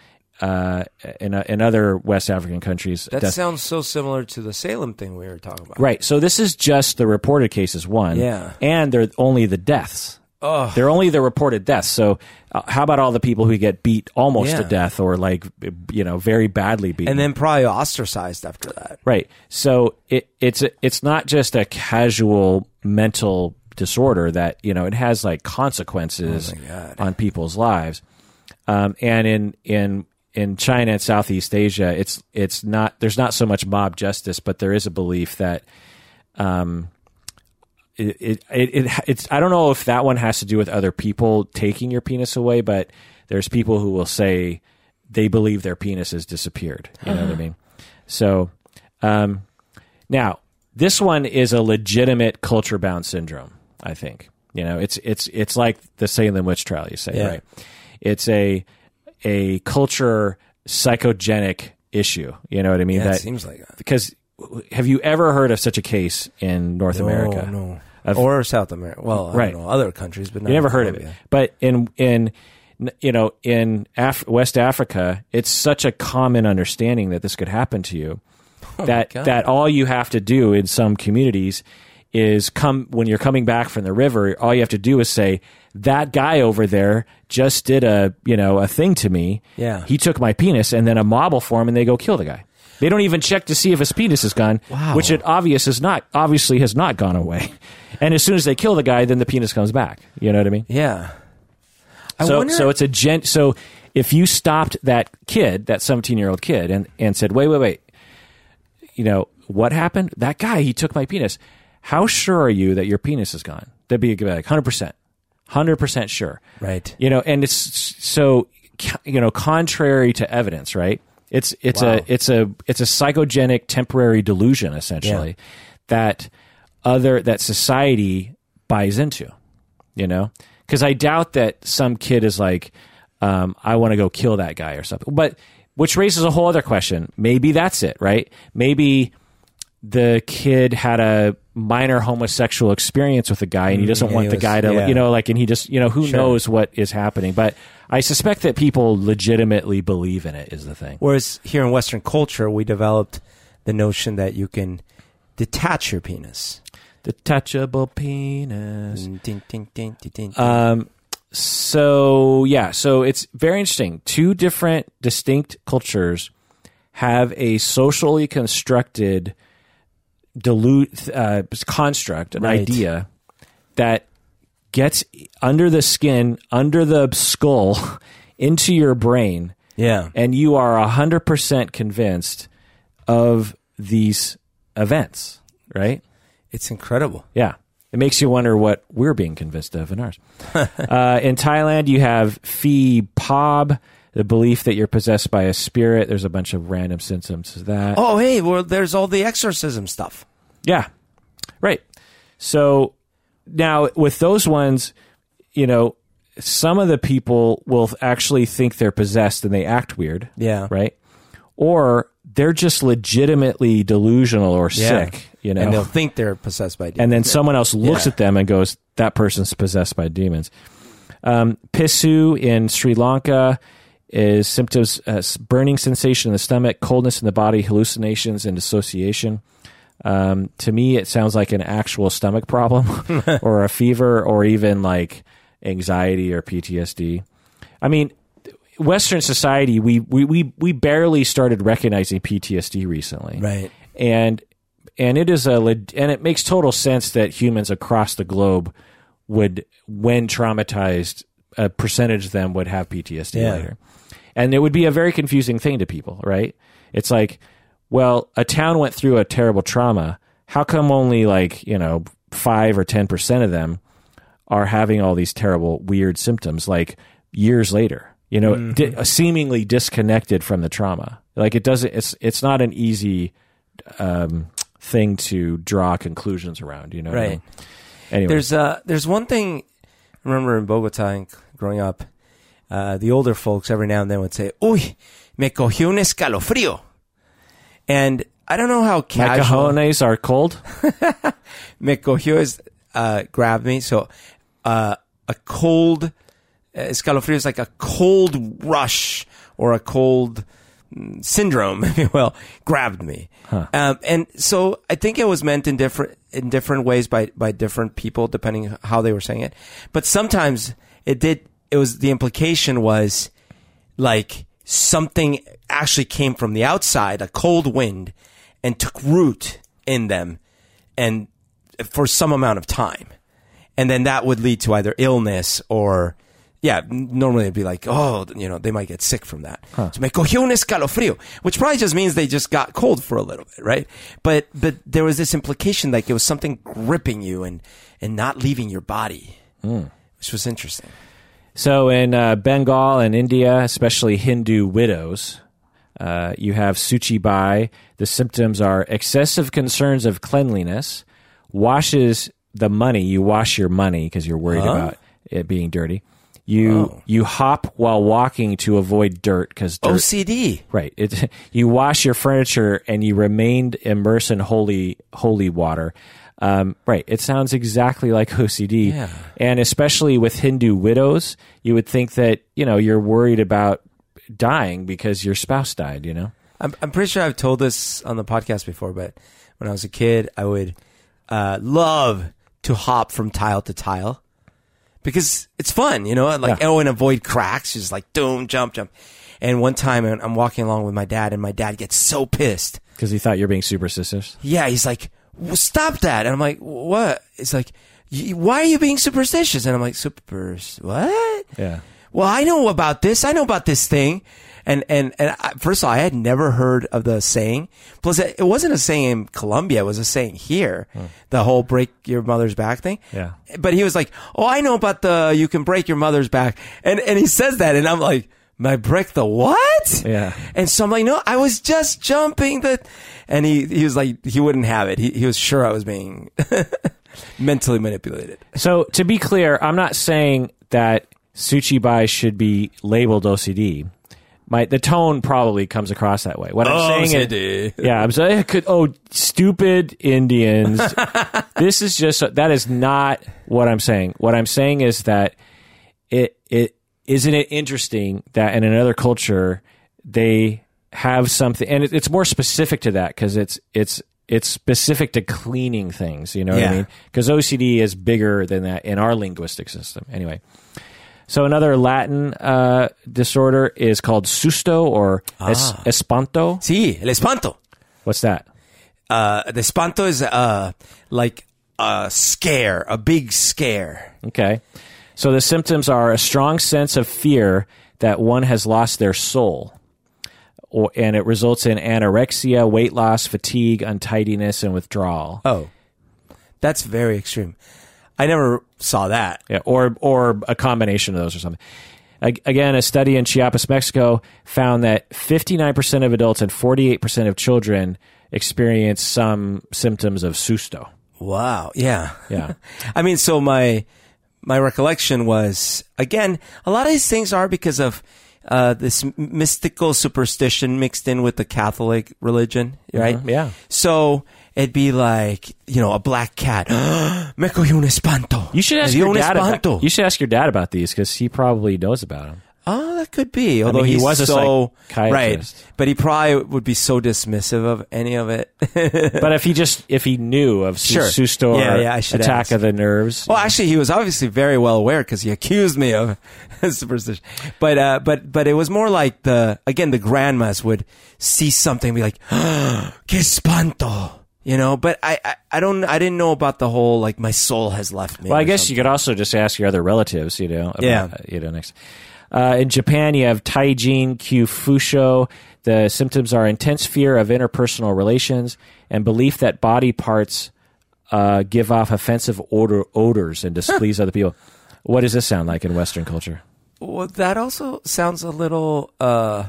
Uh, in, uh, in other West African countries, that deaths- sounds so similar to the Salem thing we were talking about. right. So this is just the reported cases, one, Yeah. and they're only the deaths. Oh. They're only the reported deaths. So, uh, how about all the people who get beat almost Yeah. to death or like, you know, very badly beaten? And then probably ostracized after that. right. So it, it's a, it's not just a casual mental disorder that you know it has like consequences Oh on people's lives. Um, and in in in China and Southeast Asia, it's it's not there's not so much mob justice, but there is a belief that um, it, it, it, it it's I don't know if that one has to do with other people taking your penis away, but there's people who will say they believe their penis has disappeared. You know what I mean? So um, now this one is a legitimate culture bound syndrome. I think you know it's it's it's like the Salem witch trial. You say Yeah. right? It's a a culture psychogenic issue. You know what I mean? Yeah, that seems like that. because have you ever heard of such a case in North America? No, Of- or South America. Well, I Right. don't know, other countries, but not You never heard of it, but in in you know in Af- West Africa, it's such a common understanding that this could happen to you oh that that all you have to do in some communities is come when you're coming back from the river. All you have to do is say that guy over there just did a you know a thing to me. Yeah. he took my penis, and then a mob will form, and they go kill the guy. They don't even check to see if his penis is gone, Wow. which it obvious is not obviously has not gone away. And as soon as they kill the guy, then the penis comes back. You know what I mean? Yeah. I so wonder. so it's a gent. So if you stopped that kid, that seventeen year old kid, and and said, wait, wait, wait, you know what happened? That guy, he took my penis. How sure are you that your penis is gone? That'd be like hundred percent, hundred percent sure. right. You know, and it's so you know contrary to evidence, right? It's it's Wow. a it's a it's a psychogenic temporary delusion essentially that other that society buys into. You know, because I doubt that some kid is like, um, I want to go kill that guy or something. But which raises a whole other question. Maybe that's it, right? Maybe the kid had a minor homosexual experience with a guy and he doesn't and want he the was- guy to yeah. you know like and he just you know who Sure. knows what is happening but i suspect that people legitimately believe in it is the thing Whereas here in Western culture, we developed the notion that you can detach your penis. detachable penis ding, ding, ding, ding. um so yeah so it's very interesting two different distinct cultures have a socially constructed dilute uh, construct an Right. idea that gets under the skin under the skull into your brain yeah. and you are 100% convinced of these events right It's incredible. yeah. It makes you wonder what we're being convinced of in ours. uh, in Thailand, you have Phi Pob, the belief that you're possessed by a spirit. There's a bunch of random symptoms of that. Oh, hey, well, there's all the exorcism stuff. Yeah. Right. So now with those ones, you know, some of the people will actually think they're possessed and they act weird. Yeah. Right. Or they're just legitimately delusional or Yeah. sick, you know. And they'll think they're possessed by demons. and then someone else looks Yeah. at them and goes, "That person's possessed by demons." Um, Pisu in Sri Lanka is symptoms: uh, burning sensation in the stomach, coldness in the body, hallucinations, and dissociation. Um, to me, it sounds like an actual stomach problem, or a fever, or even like anxiety or PTSD. I mean, Western society, we we we, we barely started recognizing PTSD recently, Right. and and it is a and it makes total sense that humans across the globe would when traumatized a percentage of them would have PTSD Yeah. later and it would be a very confusing thing to people, right? It's like, well, a town went through a terrible trauma. How come only like you know five or ten percent of them are having all these terrible, weird symptoms like years later? You know, Mm-hmm. di- seemingly disconnected from the trauma. Like it doesn't. It's it's not an easy um, thing to draw conclusions around. You know, what I Right. mean? Anyway, There's uh there's one thing I remember in Bogota and growing up, uh, the older folks every now and then would say, Uy, me cogió un escalofrío. And I don't know how my casual cojones are cold. me cogió is uh, grabbed me. So uh, a cold uh, escalofrío is like a cold rush or a cold mm, syndrome, if you will, grabbed me. Um, and so I think it was meant in different in different ways by by different people, depending how they were saying it. But sometimes it did. It was the implication was like something actually came from the outside, a cold wind, and took root in them, and for some amount of time, and then that would lead to either illness or. Yeah, normally it'd be like, oh, you know, they might get sick from that. So me cogió un escalofrío, which probably just means they just got cold for a little bit, right? But but there was this implication like it was something gripping you and and not leaving your body, hmm. which was interesting. So in uh, Bengal and India, especially Hindu widows, uh, you have Suchi Bai. The symptoms are excessive concerns of cleanliness, washes the money. You wash your money because you're worried about it being dirty. You you hop while walking to avoid dirt because. OCD. Right. It, you wash your furniture and you remained immersed in holy holy water. Um, right. It sounds exactly like OCD. Yeah. And especially with Hindu widows, you would think that you know you're worried about dying because your spouse died. You know. I'm, I'm pretty sure I've told this on the podcast before, but when I was a kid, I would uh, love to hop from tile to tile because it's fun, you know, like, Yeah. oh, and avoid cracks, just like, boom, jump, jump. And one time I'm walking along with my dad, and my dad gets so pissed. Because he thought you're being superstitious. Yeah, he's like, "W- stop that. And I'm like, what? It's like, why are you being superstitious? And I'm like, super, what? Yeah. well, I know about this. I know about this thing. And, and, and I, first of all, I had never heard of the saying. Plus, it it wasn't a saying in Colombia. It was a saying here. Hmm. The whole break your mother's back thing. Yeah. But he was like, oh, I know about the, you can break your mother's back. And, and he says that. And I'm like, my break the what? Yeah. And so I'm like, no, I was just jumping the, and he, he was like, he wouldn't have it. He, he was sure I was being mentally manipulated. So to be clear, I'm not saying that Suchi Bai should be labeled OCD. My the tone probably comes across that way. What I'm oh, saying is, yeah, I'm saying could. Oh, stupid Indians! this is just that is not what I'm saying. What I'm saying is that it it isn't it interesting that in another culture they have something, and it, it's more specific to that because it's it's it's specific to cleaning things. You know what I mean? Because OCD is bigger than that in our linguistic system. Anyway. So another Latin uh, disorder is called susto or es- espanto. Sí, el espanto. What's that? Uh, the espanto is, uh, like a scare, a big scare. Okay. So the symptoms are a strong sense of fear that one has lost their soul. Or, and it results in anorexia, weight loss, fatigue, untidiness, and withdrawal. Oh, that's very extreme. I never saw that. Yeah, or or a combination of those or something. Again, a study in Chiapas, Mexico, found that 59% of adults and 48% of children experience some symptoms of susto. Wow. Yeah. Yeah. I mean, so my my recollection was again, a lot of these things are because of uh, this mystical superstition mixed in with the Catholic religion, right? Mhm, yeah. So it'd be like, you know, a black cat. Me cogió un espanto. You should ask your dad. espanto. About, you should ask your dad about these because he probably knows about them. Oh, that could be. Although mean, he was so right, but he probably would be so dismissive of any of it. But if he just if he knew of su- Sure. susto Yeah, yeah, I should attack ask. of the nerves, Well, actually, he was obviously very well aware because he accused me of superstition. But uh, but but it was more like the again the grandmas would see something and be like, "Que espanto," you know. But I, I I don't I didn't know about the whole like my soul has left me. Well, I guess something. you could also just ask your other relatives, you know. About, Yeah. You know, next. Uh, in Japan, you have Taijin Kyofusho. The symptoms are intense fear of interpersonal relations and belief that body parts uh, give off offensive odor, odors and displease other people. What does this sound like in Western culture? Well, that also sounds a little. Uh,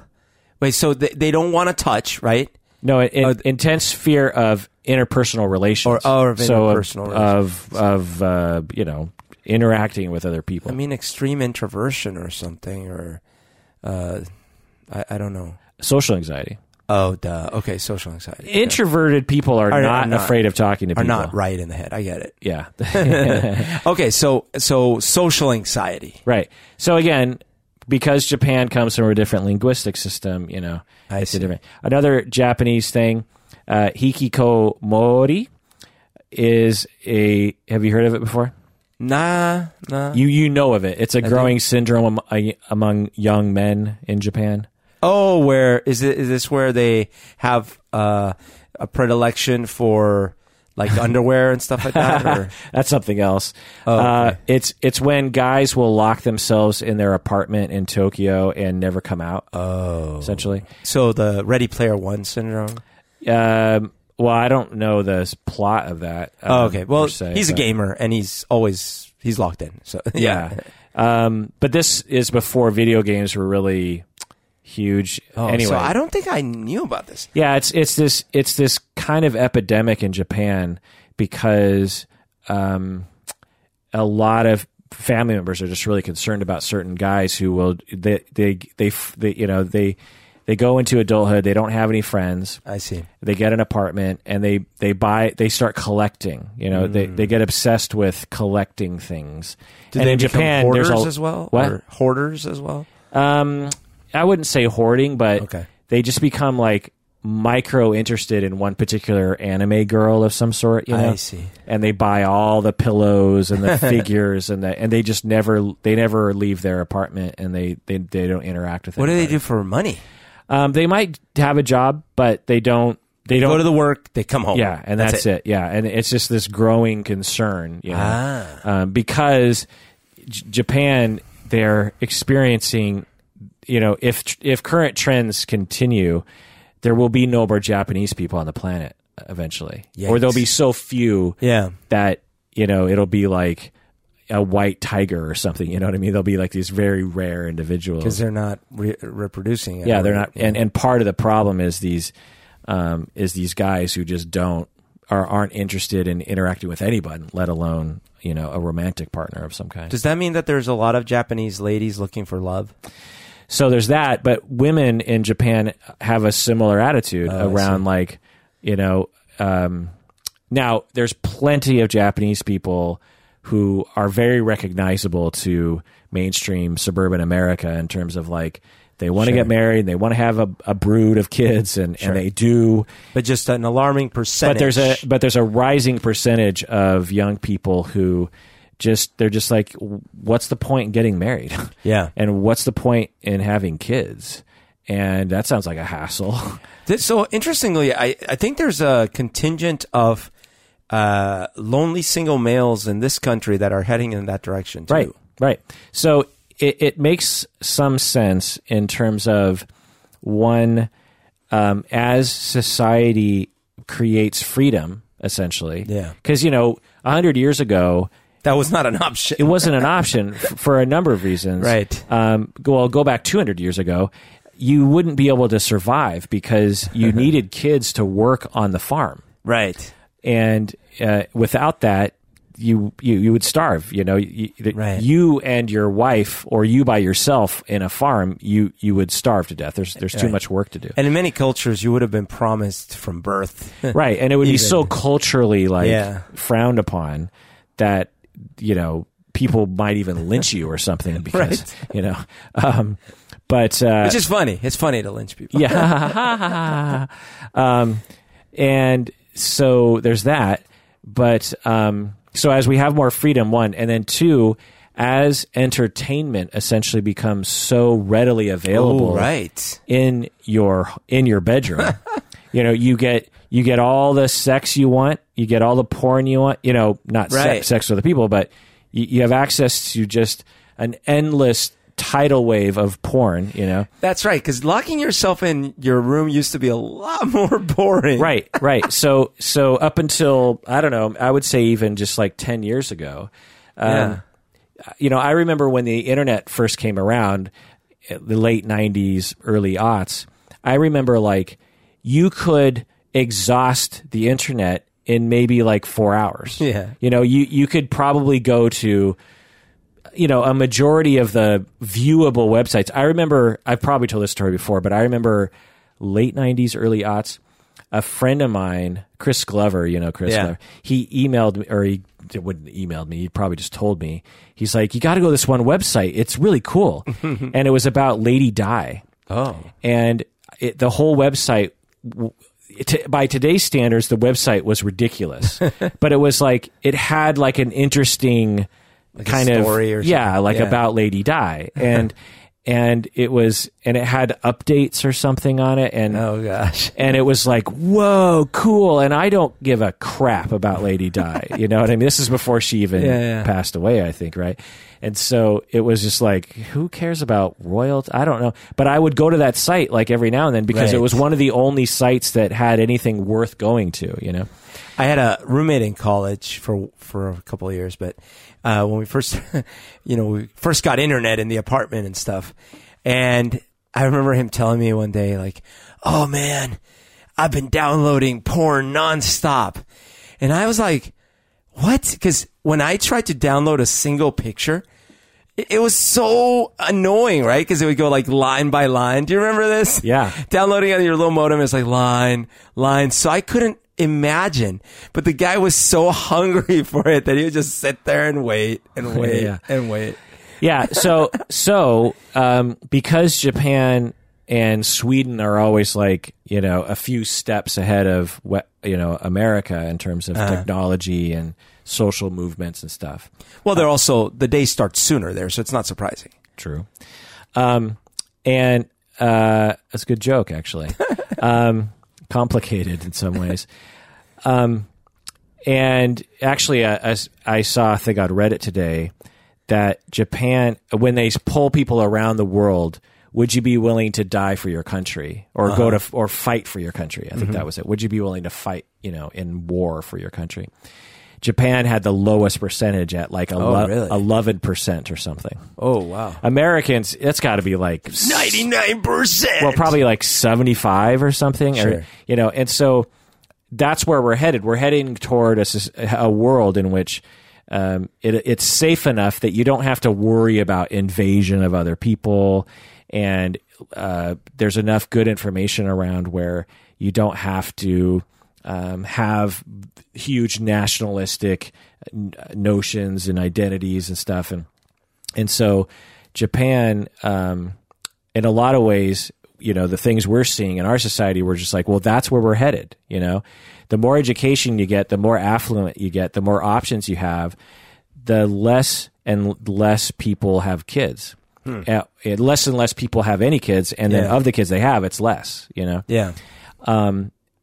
wait, so they, they don't want to touch, right? No, it, it, intense fear of interpersonal relations, Or- or of so interpersonal of of, of uh, you know interacting with other people. I mean, extreme introversion or something, or uh, I, I don't know. Social anxiety. Oh, duh. Okay, social anxiety. Introverted people are, Are- not, are not- afraid of talking to are people. not right in the head. I get it. Yeah. Okay, so so social anxiety. right. So again, because Japan comes from a different linguistic system, you know, I it's see. a different. Another Japanese thing, uh, hikikomori, is a. Have you heard of it before? Nah, nah. You you know of it. It's a growing syndrome am- among young men in Japan. oh, where is it? Is this where they have uh, a predilection for like underwear and stuff like that? Or That's something else. Oh, okay. uh, it's it's when guys will lock themselves in their apartment in Tokyo and never come out. oh, Essentially, so the Ready Player One syndrome. um, well, I don't know the plot of that. Oh, um, okay. Well, se, he's a gamer and he's always he's locked in. So Yeah, um, but this is before video games were really huge. Oh, anyway, so I don't think I knew about this. Yeah, it's it's this it's this kind of epidemic in Japan because um, a lot of family members are just really concerned about certain guys who will they they they, they you know they they go into adulthood they don't have any friends I see. they get an apartment and they they buy they start collecting you know they they get obsessed with collecting things Do and they in become Japan hoarders there's a, as well? what Or hoarders as well? um, I wouldn't say hoarding, but Okay. they just become like micro interested in one particular anime girl of some sort. You know, I see. and they buy all the pillows and the figures and the and they just never they never leave their apartment and they they, they don't interact with. What do they do for money? Um, they might have a job, but they don't. They don't Go to the work, they come home. yeah, and that's, it. Yeah, and it's just this growing concern, you know, Ah. um, because J- Japan they're experiencing, you know, if if current trends continue, there will be no more Japanese people on the planet eventually, or there'll be so few Yeah. that you know it'll be like a white tiger or something. You know what I mean? They'll be like these very rare individuals Because they're not re- reproducing. it. yeah, they're not. And and part of the problem is these um, is these guys who just don't are aren't interested in interacting with anyone, let alone you know a romantic partner of some kind. Does that mean that there's a lot of Japanese ladies looking for love? so there's that, but women in Japan have a similar attitude Oh, around like you know. Um, now there's plenty of Japanese people who are very recognizable to mainstream suburban America in terms of like they want to Sure. get married and they want to have a, a brood of kids and, Sure. and they do But just an alarming percentage. but there's a but there's a rising percentage of young people who just they're just like what's the point in getting married yeah. and what's the point in having kids and that sounds like a hassle so interestingly, I, I think there's a contingent of uh, lonely single males in this country that are heading in that direction too. right right so it, it makes some sense in terms of one um, as society creates freedom essentially Yeah. because you know a 100 years ago That was not an option. it wasn't an option f- for a number of reasons. Right. Um, well, go back 200 years ago, you wouldn't be able to survive because you needed kids to work on the farm, right. And uh, without that, you, you you would starve. You know, you, Right. you and your wife, or you by yourself in a farm, you you would starve to death. There's there's too much work to do. And in many cultures, you would have been promised from birth. right and it would be so culturally like Yeah. frowned upon that you know people might even lynch you or something because you know um but uh It's just funny. It's funny to lynch people. yeah um and so there's that but um so as we have more freedom one and then two as entertainment essentially becomes so readily available Oh, right. in your in your bedroom. you know, you get you get all the sex you want, you get all the porn you want. You know, not Right. sex, sex with other people, but you, you have access to just an endless tidal wave of porn. You know, That's right, because locking yourself in your room used to be a lot more boring. right, right. So so up until I don't know, I would say even just like ten years ago. Um, Yeah. you know, I remember when the internet first came around, the late '90s, early aughts. I remember like you could exhaust the internet in maybe like four hours. Yeah. you know, you you could probably go to you know a majority of the viewable websites. I remember I've probably told this story before, but I remember late '90s, early aughts. A friend of mine, Chris Glover, you know Chris Yeah. Glover, he emailed me, or he wouldn't emailed me. He probably just told me. He's like, "You got to go to this one website. It's really cool," and it was about Lady Di Oh. and it, the whole website w- t- by today's standards the website was ridiculous but it was like it had like an interesting kind of story or yeah like Yeah. about lady di and and it was and it had updates or something on it and Oh gosh. and it was like, whoa, cool. And I don't give a crap about Lady Di. You know what I mean? This is before she even Yeah, yeah. passed away, I think, right? And so it was just like, who cares about royalty? I don't know. But I would go to that site like every now and then because it was one of the only sites that had anything worth going to, you know? I had a roommate in college for for a couple of years, but uh, when we first, you know, we first got internet in the apartment and stuff, and I remember him telling me one day, like, "Oh man, I've been downloading porn nonstop," and I was like, "What?" Because when I tried to download a single picture. It- was so annoying, right? Because it would go like line by line. Do you remember this? Yeah. downloading on your little modem is like line, line. So I couldn't imagine. But the guy was so hungry for it that he would just sit there and wait and wait Yeah. and wait. Yeah. So, so, um, because Japan and Sweden are always like, you know, a few steps ahead of, we- you know, America in terms of technology and social movements and stuff. Well, they're also the day starts sooner there, so it's not surprising. True. Um, and uh, that's a good joke, actually. um, complicated in some ways. Um, and actually, I, I, I saw a thing on Reddit today that Japan, when they pull people around the world, would you be willing to die for your country or go to or fight for your country? I think that was it. Would you be willing to fight, you know, in war for your country? Japan had the lowest percentage at like Oh, eleven percent or something. Oh wow, Americans, it's got to be like ninety nine percent. well, probably like 75 or something. Or, Sure. you know, and so that's where we're headed. We're heading toward a, a world in which um, it, it's safe enough that you don't have to worry about invasion of other people. And uh, there's enough good information around where you don't have to um, have huge nationalistic n- notions and identities and stuff. And and so Japan, um, in a lot of ways, you know, the things we're seeing in our society, we're just like, well, that's where we're headed. You know, the more education you get, the more affluent you get, the more options you have, the less and less people have kids. Uh, less and less people have any kids, and then Yeah. of the kids they have, it's less. You know, yeah,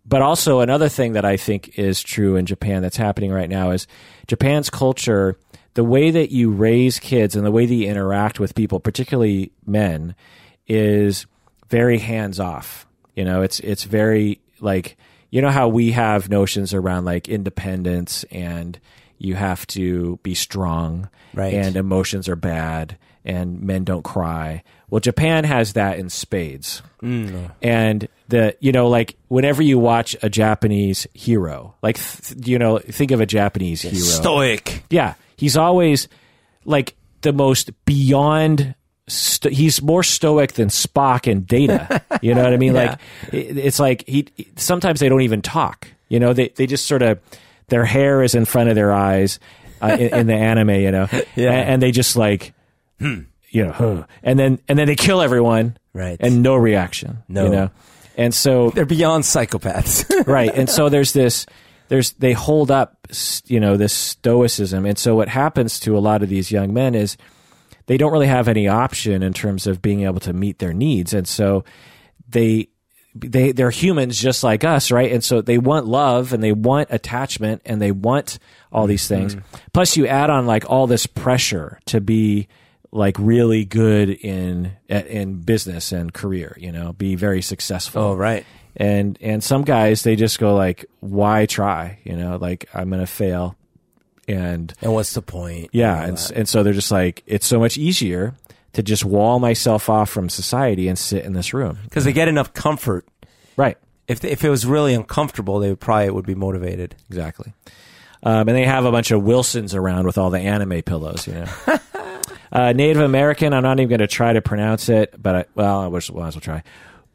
but also another thing that I think is true in Japan that's happening right now is Japan's culture, the way that you raise kids and the way that you interact with people, particularly men, is very hands off. You know, it's it's very like you know how we have notions around like independence and you have to be strong Right. and emotions are bad and men don't cry. Well, Japan has that in spades. And the you know like whenever you watch a Japanese hero, like th- you know think of a Japanese hero. stoic. Yeah, he's always like the most beyond. Sto- he's more stoic than Spock and Data. You know what I mean? Yeah. Like it, it's like he. Sometimes they don't even talk. You know, they they just sort of their hair is in front of their eyes uh, in, in the anime. You know, Yeah. and, and they just like, you know, huh. and then and then they kill everyone, Right. And no reaction. No. you know, and so They're beyond psychopaths. right and so there's this there's they hold up you know this stoicism and so what happens to a lot of these young men is they don't really have any option in terms of being able to meet their needs and so they they they're humans just like us right and so they want love and they want attachment and they want all these things mm-hmm. plus you add on like all this pressure to be like really good in in business and career. You know, be very successful. Oh, right. And and some guys they just go like, why try? You know, like I'm gonna fail, and And what's the point? yeah, and that. and so they're just like, it's so much easier to just wall myself off from society and sit in this room. because they get enough comfort. Right. If if it was really uncomfortable, they would probably would be motivated. Exactly. Um, and they have a bunch of Wilsons around with all the anime pillows, you know. uh, Native American, I'm not even going to try to pronounce it, but I, well, I wish well, I will try.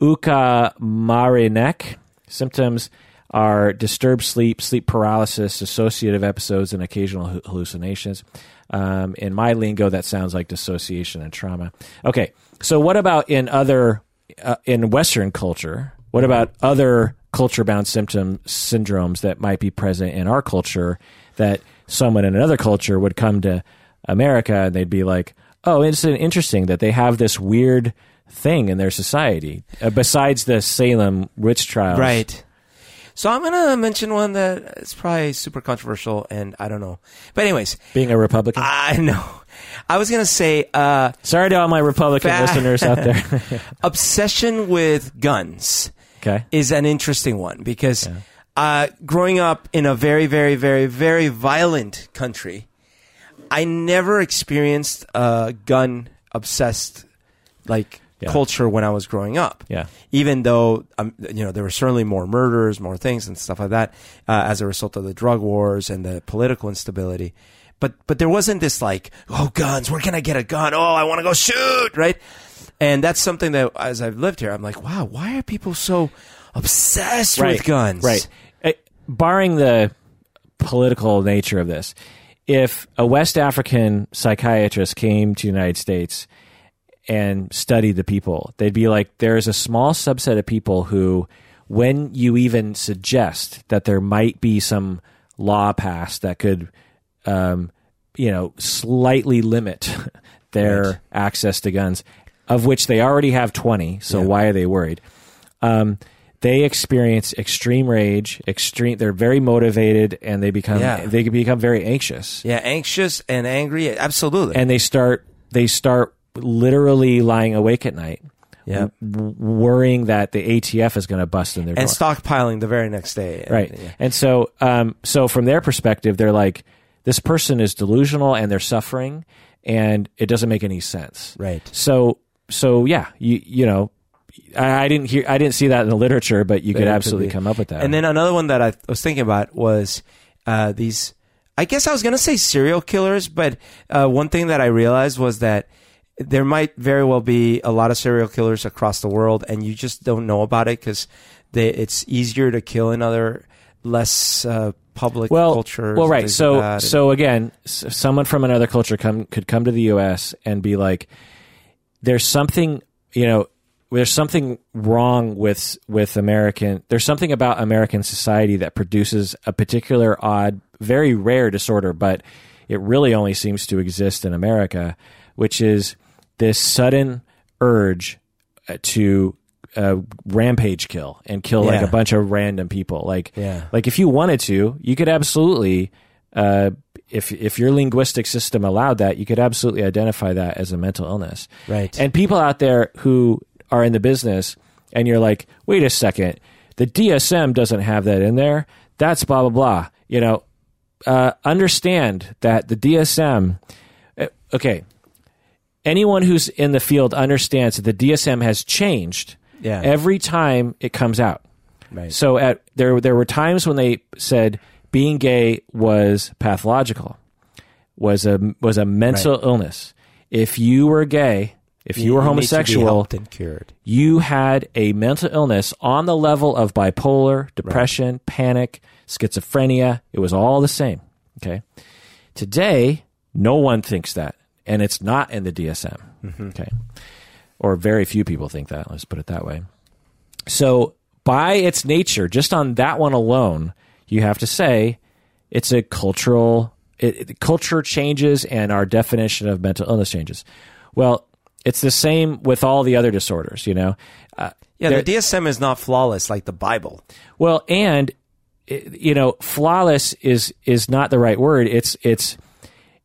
Uqamairineq. Symptoms are disturbed sleep, sleep paralysis, dissociative episodes, and occasional hallucinations. Um, in my lingo, that sounds like dissociation and trauma. Okay, so what about in other uh, in Western culture? What about other culture-bound symptom syndromes that might be present in our culture that someone in another culture would come to America and they'd be like, "Oh, it's interesting that they have this weird thing in their society uh, besides the Salem witch trials." Right. So I'm gonna mention one that is probably super controversial, and I don't know. But anyways, Being a Republican. I know. I was gonna say uh, Sorry to all my Republican Fa- listeners out there. obsession with guns okay. is an interesting one because uh, growing up in a very, very, very, very violent country, I never experienced a gun obsessed like Yeah. culture when I was growing up. Yeah. Even though um, you know there were certainly more murders, more things and stuff like that uh, as a result of the drug wars and the political instability. But but there wasn't this like oh guns, where can I get a gun? Oh, I want to go shoot, right? And that's something that as I've lived here, I'm like, wow, why are people so obsessed with guns? Right. Uh, barring the political nature of this, if a West African psychiatrist came to the United States and studied the people, they'd be like, there's a small subset of people who, when you even suggest that there might be some law passed that could, um, you know, slightly limit their Right. access to guns, of which they already have 20, so why are they worried? um, they experience extreme rage. Extreme. They're very motivated, and they become Yeah. they can become very anxious, Yeah, anxious and angry. Absolutely. and they start they start literally lying awake at night, yeah. w- worrying that the ATF is going to bust in their And door. stockpiling the very next day. And- right. yeah. And so, um, so from their perspective, they're like, this person is delusional and they're suffering, and it doesn't make any sense. Right. So, so yeah, you you know. I I didn't hear. I didn't see that in the literature, but you But could could absolutely be. come up with that. And then another one that I was thinking about was uh, these. I guess I was going to say serial killers, but uh, one thing that I realized was that there might very well be a lot of serial killers across the world, and you just don't know about it because it's easier to kill in other less uh, public well, cultures. Well, right. So, like so again, s- someone from another culture come could come to the U.S. and be like, "There's something, you know, there's something wrong with with American. There's something about American society that produces a particular odd, very rare disorder, but it really only seems to exist in America, which is this sudden urge uh, to." Uh, rampage kill and kill like a bunch of random people like Yeah. like if you wanted to, you could absolutely, uh, if if your linguistic system allowed that, you could absolutely identify that as a mental illness. Right. And people out there who are in the business, and you're like, wait a second, the DSM doesn't have that in there. That's blah blah blah. You know, uh, understand that the DSM. uh, Okay. Anyone who's in the field understands that the DSM has changed Yeah. every time it comes out. Right. So at there there were times when they said being gay was pathological, was a was a mental illness. If you were gay, if you, were to be homosexual, helped and cured. you had a mental illness on the level of bipolar, depression, panic, schizophrenia. It was all the same. Okay. Today, no one thinks that, and it's not in the DSM. Mm-hmm. Okay. Or very few people think that. Let's put it that way. So, by its nature, just on that one alone, you have to say it's a cultural it, it- culture changes and our definition of mental illness changes. Well, it's the same with all the other disorders, you know. Uh, Yeah, the DSM is not flawless like the Bible. well, and you know, flawless is is not the right word. It's it's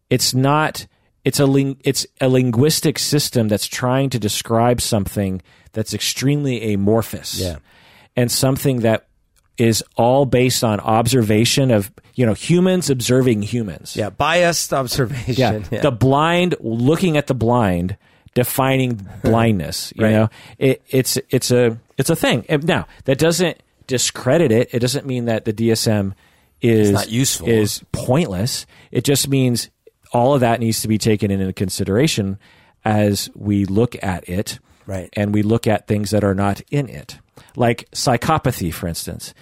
it's not it's a ling- it's a linguistic system that's trying to describe something that's extremely amorphous. Yeah. And something that is all based on observation of, you know, humans observing humans. Yeah, biased observation. Yeah. The blind looking at the blind defining blindness, you Right. know. It, it's it's a it's a thing. Now, that doesn't discredit it. It doesn't mean that the DSM is not useful. is pointless. It just means all of that needs to be taken into consideration as we look at it Right. and we look at things that are not in it. Like psychopathy, for instance.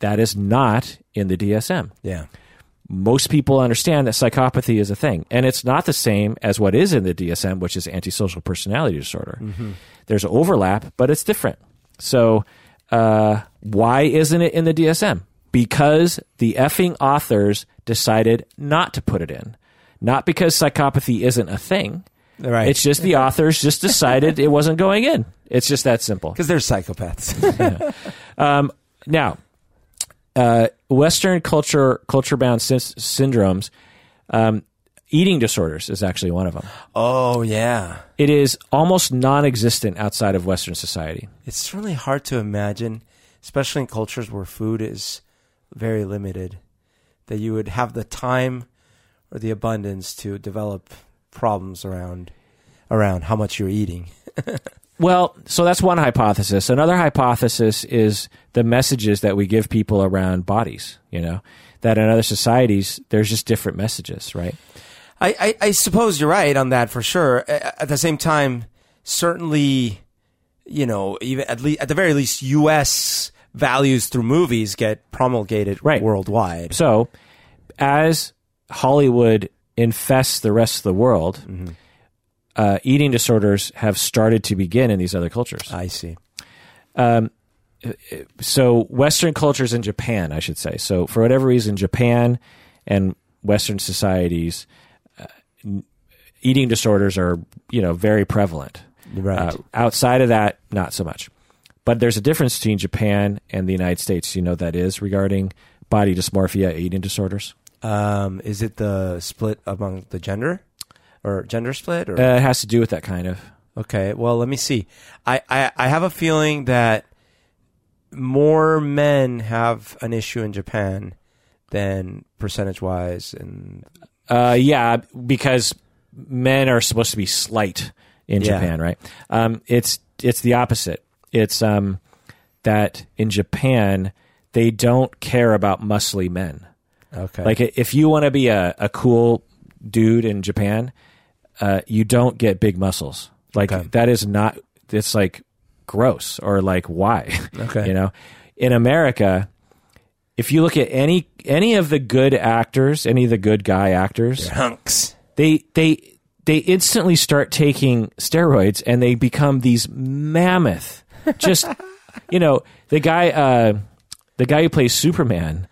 That is not in the DSM. yeah. Most people understand that psychopathy is a thing, and it's not the same as what is in the DSM, which is antisocial personality disorder. There's overlap, but it's different. So, uh, why isn't it in the DSM? Because the effing authors decided not to put it in. Not because psychopathy isn't a thing. Right. It's just the authors just decided it wasn't going in. It's just that simple. because they're psychopaths. Now, uh, Western culture culture bound sy- syndromes, um, eating disorders is actually one of them. oh yeah. It is almost non-existent outside of Western society. It's really hard to imagine, especially in cultures where food is very limited, that you would have the time or the abundance to develop problems around around how much you're eating. Well, so that's one hypothesis. Another hypothesis is the messages that we give people around bodies. You know, that in other societies there's just different messages, right? I, I, I suppose you're right on that for sure. At the same time, certainly, you know, even at least at the very least, U.S. values through movies get promulgated Right. worldwide. So, as Hollywood infests the rest of the world, mm-hmm. Uh, eating disorders have started to begin in these other cultures. I see. so, Western cultures in Japan, I should say. So, for whatever reason, Japan and Western societies, uh, eating disorders are you know very prevalent. Right. Uh, outside of that, not so much. But there's a difference between Japan and the United States. You know that is regarding body dysmorphia, eating disorders. Um, is it the split among the gender or gender split? Or Uh, it has to do with that kind of. okay, well, let me see. I, I I have a feeling that more men have an issue in Japan than percentage wise, and Uh, yeah, because men are supposed to be slight in Yeah. Japan, right? Um, it's it's the opposite. It's um, that in Japan they don't care about muscly men. okay, Like if you want to be a, a cool dude in Japan, uh, you don't get big muscles. Like Okay. that is not. It's like gross or like why? Okay. you know, in America, if you look at any any of the good actors, any of the good guy actors, hunks. they they they instantly start taking steroids and they become these mammoth just you know the guy uh the guy who plays superman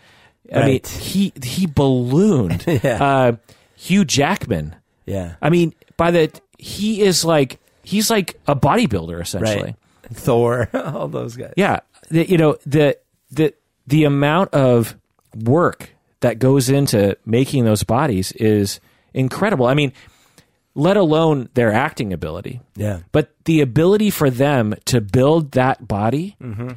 i mean he he ballooned Yeah. uh hugh jackman Yeah, i mean by the he is like he's like a bodybuilder essentially right. Thor, all those guys. yeah, the, you know the the the amount of work that goes into making those bodies is incredible. I mean, let alone their acting ability, Yeah. but the ability for them to build that body. Mm-hmm.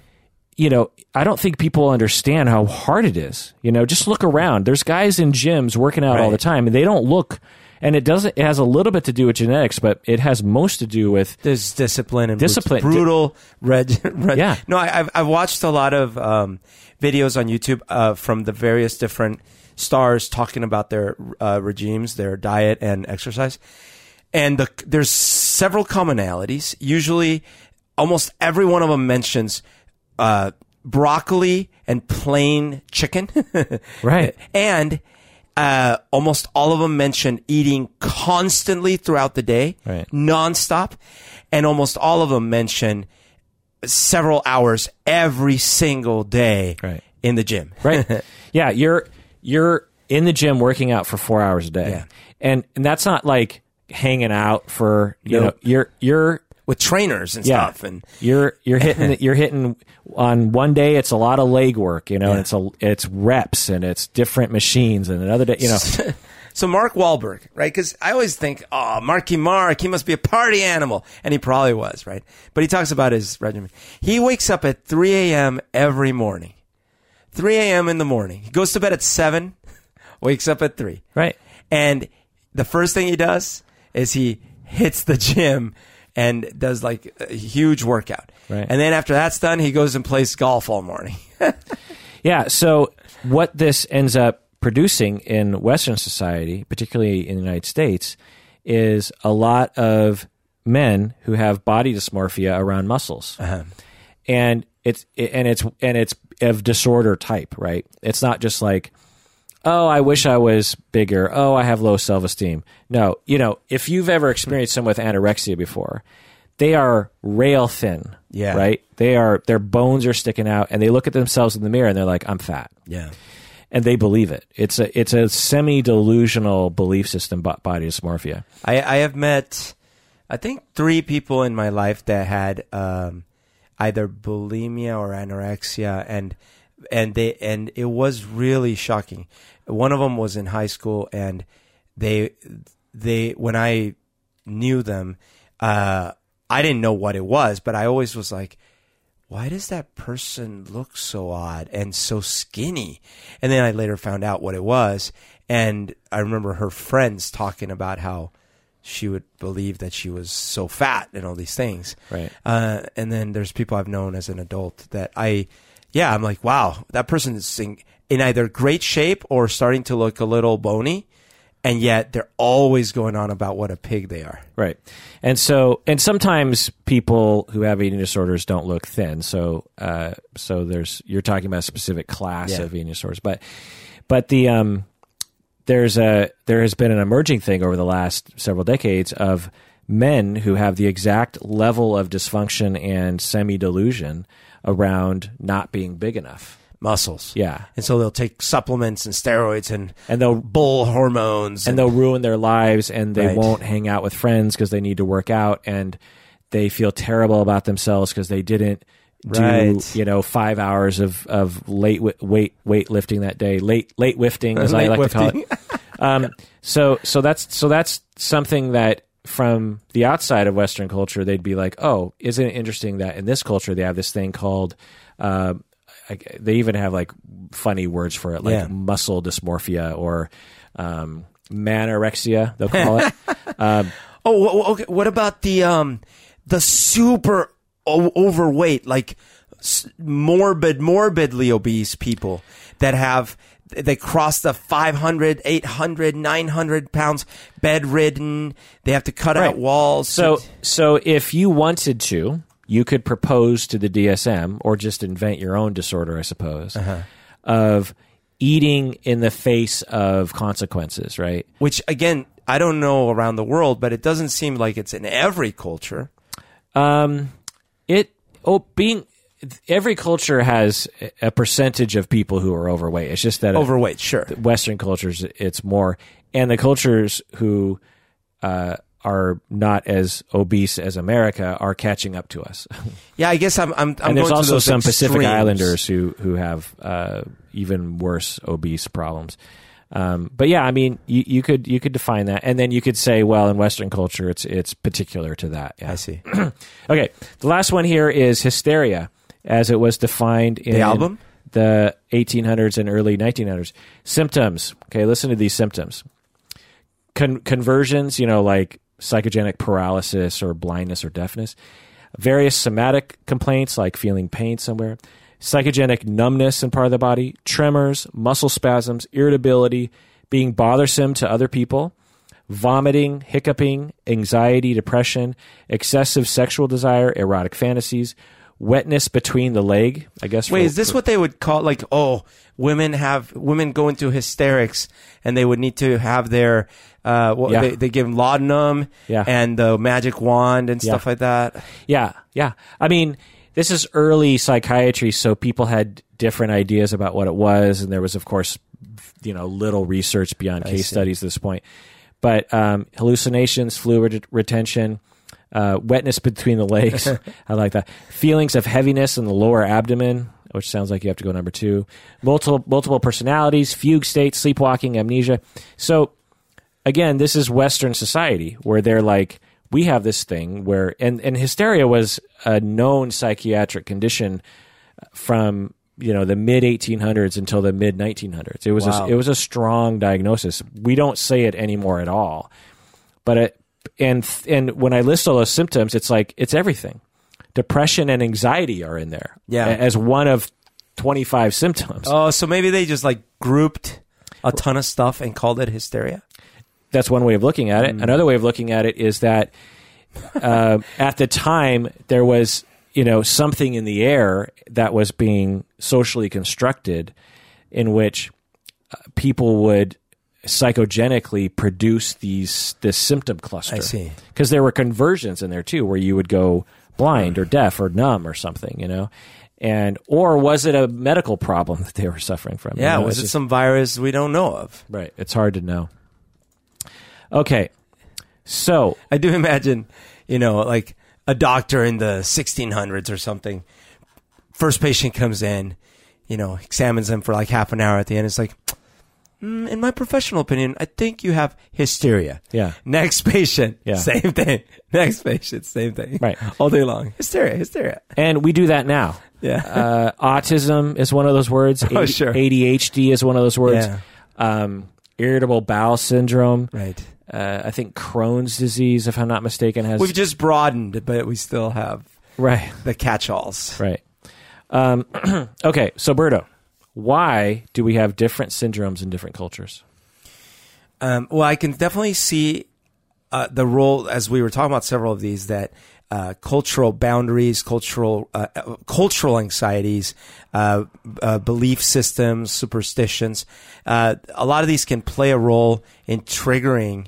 You know, I don't think people understand how hard it is. You know, just look around. There's guys in gyms working out all the time, and they don't look. And it doesn't. It has a little bit to do with genetics, but it has most to do with There's discipline and Discipline. brutal. Red, red. Yeah. No, I, I've I've watched a lot of um, videos on YouTube uh, from the various different stars talking about their uh, regimes, their diet and exercise, and the, there's several commonalities. Usually, almost every one of them mentions uh, broccoli and plain chicken. right. and uh, almost all of them mention eating constantly throughout the day, Right. nonstop, and almost all of them mention several hours every single day Right. in the gym. right yeah you're you're in the gym working out for four hours a day Yeah. and and that's not like hanging out for you Nope. know you're you're with trainers and yeah stuff, and you're you're hitting you're hitting on one day it's a lot of leg work you know and it's a it's reps and it's different machines and another day you know So Mark Wahlberg, right? Because I always think, oh, Marky Mark, he must be a party animal, and he probably was, right? But he talks about his regimen. He wakes up at 3 a.m. every morning. 3 a.m. in the morning. He goes to bed at seven, wakes up at three, Right. and the first thing he does is he hits the gym and does like a huge workout. Right. And then after that's done, he goes and plays golf all morning. Yeah. So what this ends up producing in Western society, particularly in the United States, is a lot of men who have body dysmorphia around muscles, uh-huh. and it's and it's and it's of disorder type, right? It's not just like. Oh, I wish I was bigger. Oh, I have low self esteem. No, you know, if you've ever experienced someone with anorexia before, they are rail thin. Yeah. Right? They are their bones are sticking out and they look at themselves in the mirror and they're like, I'm fat. Yeah. And they believe it. It's a it's a semi delusional belief system bo- body dysmorphia. I, I have met, I think, three people in my life that had um, either bulimia or anorexia, and and they and it was really shocking. One of them was in high school, and they they when I knew them, uh, I didn't know what it was, but I always was like, why does that person look so odd and so skinny? And then I later found out what it was. And I remember her friends talking about how she would believe that she was so fat and all these things. Right. Uh, and then there's people I've known as an adult that I, yeah, I'm like, wow, that person is in, in either great shape or starting to look a little bony. And yet they're always going on about what a pig they are. Right. And so and sometimes people who have eating disorders don't look thin. So uh so there's you're talking about a specific class Yeah. of eating disorders. But but the um there's a there has been an emerging thing over the last several decades of men who have the exact level of dysfunction and semi delusion around not being big enough. Muscles. Yeah. And so they'll take supplements and steroids and And they'll bull hormones. and they'll ruin their lives and they Right. won't hang out with friends because they need to work out and they feel terrible about themselves because they didn't do Right. you know five hours of of late weight weight lifting that day late late lifting as I Late like to call it um, so so that's so that's something that from the outside of Western culture they'd be like oh isn't it interesting that in this culture they have this thing called uh, they even have like funny words for it like Yeah. muscle dysmorphia or um, manorexia they'll call it Oh, wh- wh- okay. What about the um the super o- overweight, like s- morbid, morbidly obese people that have they cross the 500, 800, 900 pounds, bedridden. They have to cut Right. out walls. So, so if you wanted to, you could propose to the DSM or just invent your own disorder, I suppose, of eating in the face of consequences, right? which again, I don't know around the world, but it doesn't seem like it's in every culture. Um, it oh being every culture has a percentage of people who are overweight. It's just that Overweight, sure. Western cultures, it's more, and the cultures who uh, are not as obese as America are catching up to us. Yeah, I guess I'm. I'm. I'm and there's also some Pacific. Islanders who who have uh, even worse obese problems. Um, but yeah, I mean, you, you could you could define that, and then you could say, well, in Western culture, it's it's particular to that. Yeah. I see. Okay, the last one here is hysteria, as it was defined in The album? the 1800s and early 1900s. Symptoms. Okay, listen to these symptoms. Con- conversions, you know, like psychogenic paralysis or blindness or deafness. Various somatic complaints like feeling pain somewhere. Psychogenic numbness in part of the body, tremors, muscle spasms, irritability, being bothersome to other people, vomiting, hiccuping, anxiety, depression, excessive sexual desire, erotic fantasies, wetness between the leg. I guess. Wait, for- is this for- what they would call like? Oh, women have women go into hysterics, and they would need to have their. Uh, what, Yeah. they, they give laudanum Yeah. and the magic wand and Yeah. stuff like that. Yeah, yeah. I mean, this is early psychiatry, so people had different ideas about what it was, and there was, of course, you know, little research beyond case see. studies at this point. But um, hallucinations, fluid retention, uh, wetness between the legs. I like that. Feelings of heaviness in the lower abdomen, which sounds like you have to go number two. Multiple multiple personalities, fugue states, sleepwalking, amnesia. So again, this is Western society where they're like, we have this thing where, and, and hysteria was a known psychiatric condition from you know the mid 1800s until the mid 1900s. It was Wow. a, it was a strong diagnosis. We don't say it anymore at all, but it, and and when I list all those symptoms, it's like it's everything. Depression and anxiety are in there, Yeah. as one of 25 symptoms. Oh, so maybe they just like grouped a ton of stuff and called it hysteria. that's one way of looking at it. Another way of looking at it is that uh, at the time there was you know something in the air that was being socially constructed, in which uh, people would psychogenically produce these this symptom cluster. I see. because there were conversions in there too, where you would go blind or deaf or numb or something, you know. And or was it a medical problem that they were suffering from? You Yeah, know, was it just- some virus we don't know of? Right. It's hard to know. Okay. So, I do imagine, you know, like a doctor in the 1600s or something. First patient comes in, you know, examines them for like half an hour at the end. It's like, mm, in my professional opinion, I think you have hysteria. yeah. Next patient, Yeah. same thing. Next patient, same thing. Right. All day long. Hysteria, hysteria. And we do that now. Yeah. Uh, autism is one of those words. Oh, sure. ADHD is one of those words. Yeah. Um, irritable bowel syndrome. right. Uh, I think Crohn's disease, if I'm not mistaken, has. We've just broadened, but we still have right. the catch-alls. Right. Um, okay. So, Berto, why do we have different syndromes in different cultures? Um, well, I can definitely see uh, the role, as we were talking about several of these, that uh, cultural boundaries, cultural uh, uh, cultural anxieties, uh, uh, belief systems, superstitions. Uh, a lot of these can play a role in triggering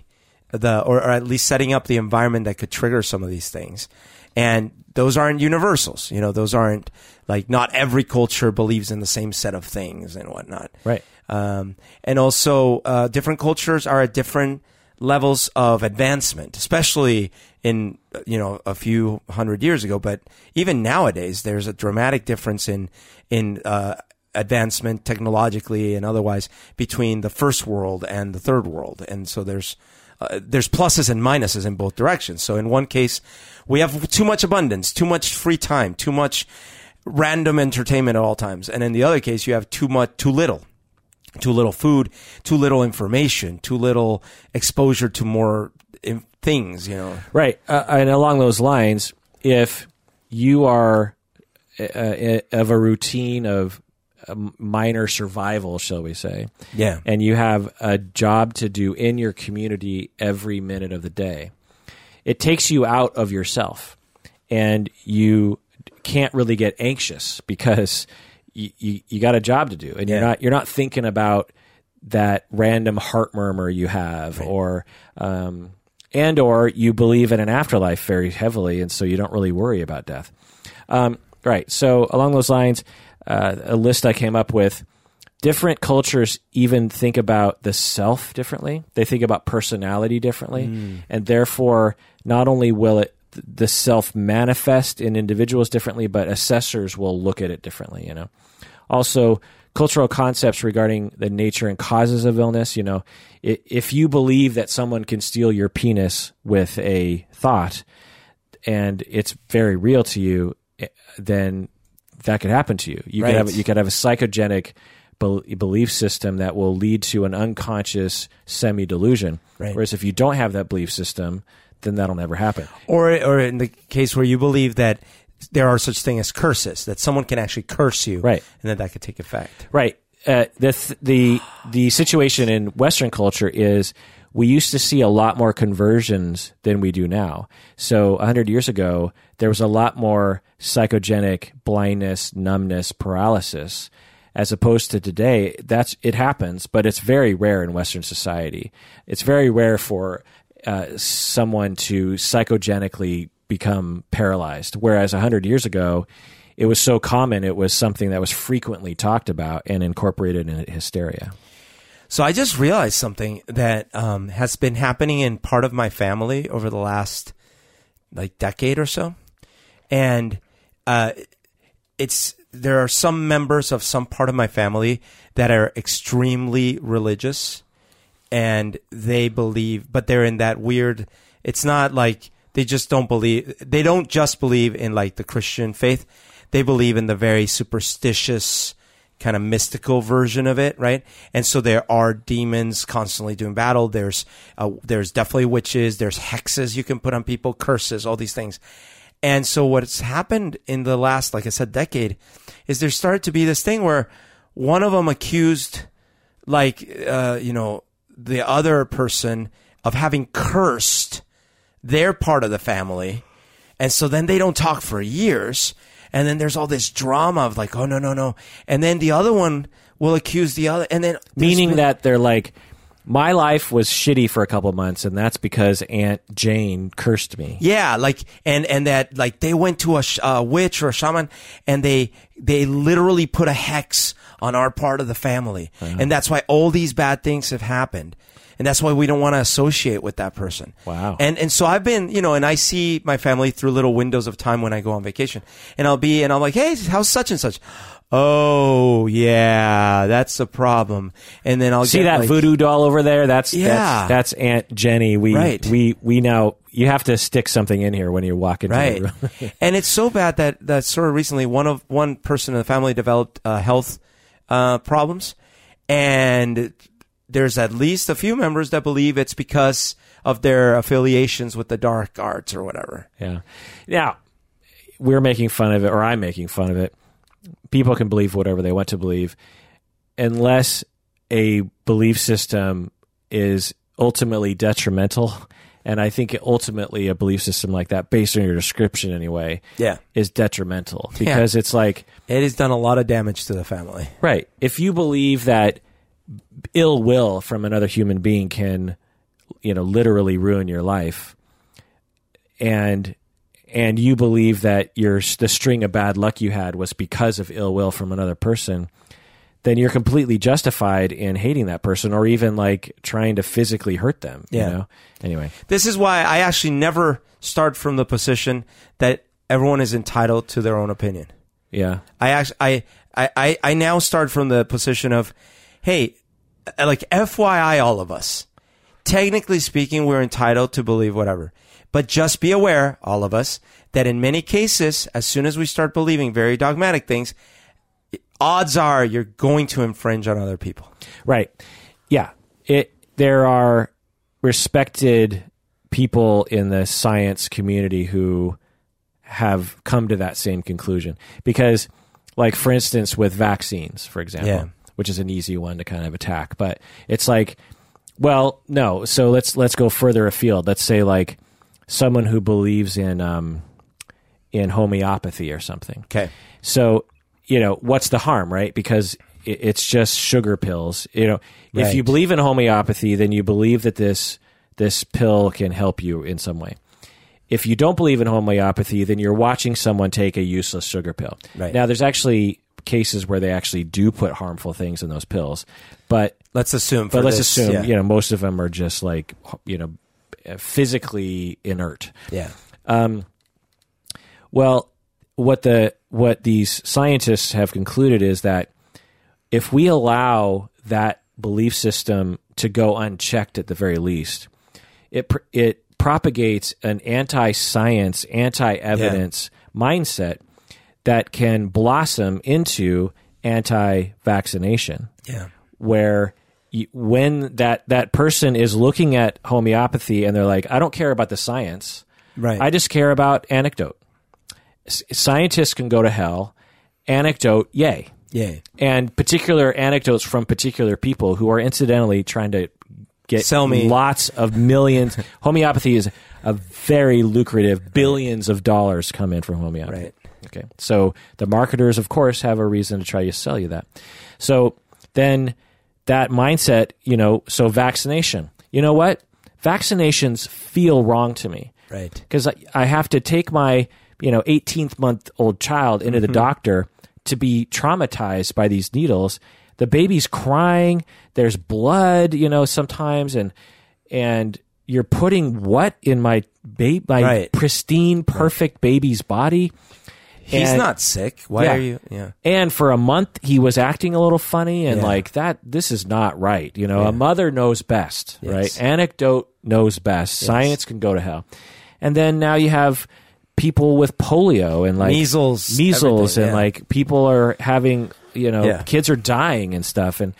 the, or, or at least setting up the environment that could trigger some of these things. And those aren't universals. You know, those aren't like not every culture believes in the same set of things and whatnot. Right. Um, and also, uh, different cultures are at different levels of advancement, especially in, you know, a few hundred years ago. But even nowadays, there's a dramatic difference in, in, uh, advancement technologically and otherwise between the first world and the third world. And so there's, uh, there's pluses and minuses in both directions. So in one case, we have too much abundance, too much free time, too much random entertainment at all times. And in the other case, you have too much, too little too little food, too little information, too little exposure to more in- things, you know. Right. Uh, and along those lines, if you are uh, uh, of a routine of minor survival, shall we say, Yeah. and you have a job to do in your community every minute of the day, it takes you out of yourself and you can't really get anxious because you, you, you got a job to do and you're not you're not thinking about that random heart murmur you have or um, and or you believe in an afterlife very heavily and so you don't really worry about death. Um, right so along those lines uh, a list i came up with. Different cultures even think about the self differently. They think about personality differently. And therefore not only will it the self manifest in individuals differently but assessors will look at it differently you know. Also cultural concepts regarding the nature and causes of illness you know. If you believe that someone can steal your penis with a thought and it's very real to you eh, then that could happen to you you Right. could have you could have a psychogenic bel- belief system that will lead to an unconscious semi delusion Right. whereas if you don't have that belief system then that'll never happen Or or in the case where you believe that there are such thing as curses, that someone can actually curse you, Right. and that that could take effect. Right. Uh, the th- the the situation in Western culture is we used to see a lot more conversions than we do now. So hundred years ago, there was a lot more psychogenic blindness, numbness, paralysis, as opposed to today. That's it happens, but it's very rare in Western society. It's very rare for uh, someone to psychogenically become paralyzed, whereas hundred years ago it was so common it was something that was frequently talked about and incorporated in hysteria So I just realized something that um, has been happening in part of my family over the last like decade or so, and uh, it's there are some members of some part of my family that are extremely religious, and they believe, but they're in that weird. It's not like they just don't believe. They don't just believe in like the Christian faith. They believe in the very superstitious kind of mystical version of it, right? And so there are demons constantly doing battle. There's uh, there's definitely witches. There's hexes you can put on people, curses, all these things. And so what's happened in the last, like I said, decade, is there started to be this thing where one of them accused, like uh, you know, the other person of having cursed their part of the family, and so then they don't talk for years and then there's all this drama of like, oh no, no, no, and then the other one will accuse the other, and then Meaning been- that they're like, my life was shitty for a couple months, and that's because Aunt Jane cursed me. Yeah, like and and that like they went to a, sh- a witch or a shaman and they they literally put a hex on our part of the family, Uh-huh. and that's why all these bad things have happened, and that's why we don't want to associate with that person. Wow. And and so I've been you know, and I see my family through little windows of time when I go on vacation, and I'll be and I'm like, hey, how's such and such. Oh yeah, that's the problem. And then I'll See that like- voodoo doll over there? That's Yeah. that's, that's Aunt Jenny. We Right. we we now you have to stick something in here when you walk into right the room. and it's so bad that that sort of recently one of one person in the family developed uh, health uh, problems and there's at least a few members that believe it's because of their affiliations with the dark arts or whatever Yeah. Now, we're making fun of it, or I'm making fun of it. People can believe whatever they want to believe, unless a belief system is ultimately detrimental. And I think ultimately a belief system like that, based on your description anyway, yeah is detrimental because it's like, it has done a lot of damage to the family right, if you believe that ill will from another human being can, you know, literally ruin your life, and and you believe that your the string of bad luck you had was because of ill will from another person, then you're completely justified in hating that person or even like trying to physically hurt them. Yeah. You know? Anyway, this is why i actually never start from the position that everyone is entitled to their own opinion yeah. I actually, I, I, I, I now start from the position of, hey, uh, like FYI, all of us, technically speaking, we're entitled to believe whatever. But just be aware, all of us, that in many cases, as soon as we start believing very dogmatic things, odds are you're going to infringe on other people. Right. Yeah. It there are respected people in the science community who have come to that same conclusion because like for instance with vaccines for example Yeah. Which is an easy one to kind of attack but it's like well no so let's let's go further afield let's say like someone who believes in um in homeopathy or something Okay. so, you know, what's the harm, right? Because it's just sugar pills. You know, if you believe in homeopathy, then you believe that this this pill can help you in some way. If you don't believe in homeopathy, then you're watching someone take a useless sugar pill. Right. Now, there's actually cases where they actually do put harmful things in those pills, but Let's assume. For but let's this, assume yeah. you know most of them are just like you know physically inert. Yeah. Um, Well, what the what these scientists have concluded is that if we allow that belief system to go unchecked at the very least, it it propagates an anti-science, anti-evidence mindset that can blossom into anti-vaccination Yeah. where you, when that that person is looking at homeopathy and they're like I don't care about the science Right. I just care about anecdote. S- scientists can go to hell. Anecdote, yay. yeah. And particular anecdotes from particular people who are incidentally trying to get Sell me. lots of millions. homeopathy is a very lucrative, billions of dollars come in from homeopathy. Right. Okay. So the marketers, of course, have a reason to try to sell you that. So then that mindset, you know, so vaccination. You know what? Vaccinations feel wrong to me Right. because I, I have to take my you know 18th month old child into the mm-hmm. doctor to be traumatized by these needles the baby's crying there's blood you know sometimes and and you're putting what in my baby my Right. pristine perfect baby's body He's And- not sick. Why Yeah. are you? Yeah. and for a month he was acting a little funny and Yeah. like that this is not right you know Yeah. a mother knows best Yes. right anecdote knows best science can go to hell and then now you have people with polio and like Measles, measles and like people are having you know kids are dying and stuff and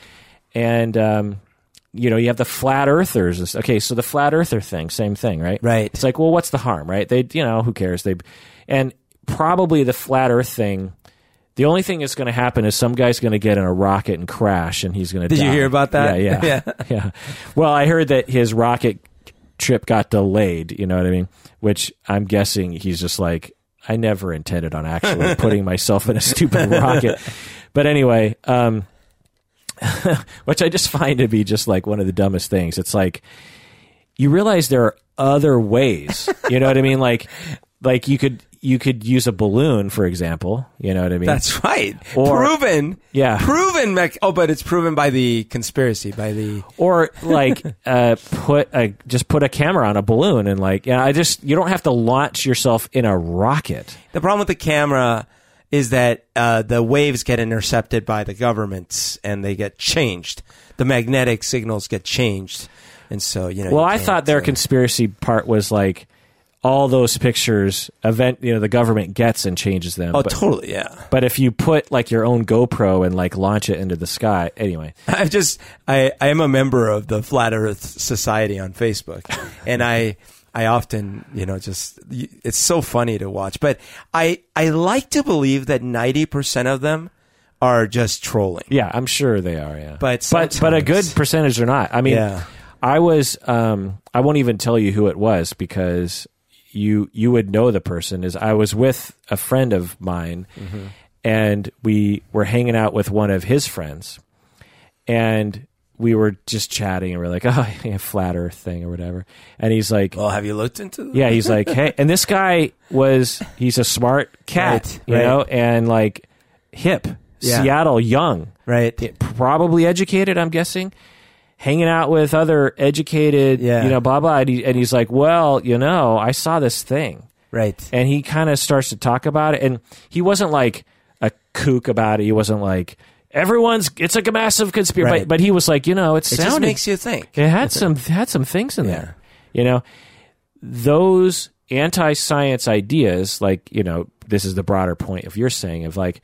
and um you know you have the flat earthers okay so the flat earther thing same thing right Right. it's like well what's the harm right they you know who cares they and probably the flat earth thing. The only thing that's going to happen is some guy's going to get in a rocket and crash and he's going to die. Did you hear about that? yeah yeah. Yeah. yeah. Well i heard that his rocket trip got delayed you know what i mean? Which i'm guessing he's just like i never intended on actually putting myself in a stupid rocket. But anyway um which i just find to be just like one of the dumbest things. It's like you realize there are other ways you know what i mean? Like like you could you could use a balloon for example you know what i mean That's right. Or- proven. Yeah. Proven. Mech- oh, but it's proven by the conspiracy, by the. or like uh, put a just put a camera on a balloon and like yeah i just you don't have to launch yourself in a rocket The problem with the camera is that uh, the waves get intercepted by the governments and they get changed. The magnetic signals get changed, and so you know. well you i thought their uh, conspiracy part was like all those pictures event you know the government gets and changes them Oh, but, totally. Yeah. but if you put like your own gopro and like launch it into the sky anyway I've just I, I am a member of the Flat Earth Society on Facebook, and I I often you know just it's so funny to watch, but I I like to believe that ninety percent of them are just trolling. Yeah, I'm sure they are. Yeah, But but but a good percentage are not. I mean, Yeah. I was. Um, I won't even tell you who it was because you you would know the person. Is I was with a friend of mine, Mm-hmm. and we were hanging out with one of his friends, and we were just chatting, and we're like, oh, yeah, flat Earth thing or whatever. And he's like, Well, have you looked into? The- yeah, he's like, hey, and this guy was he's a smart cat, Right, you right. know, and like hip, Yeah. Seattle, young right. probably educated, I'm guessing, hanging out with other educated, Yeah. you know, blah blah. And, he, and he's like, "Well, you know, I saw this thing," Right. and he kind of starts to talk about it, and he wasn't like a kook about it. He wasn't like everyone's. It's like a massive conspiracy, Right. but, but he was like, you know, it It just sounded. makes you think. it had some had some things in there, you know, those anti-science ideas. Like, you know, this is the broader point of your saying of like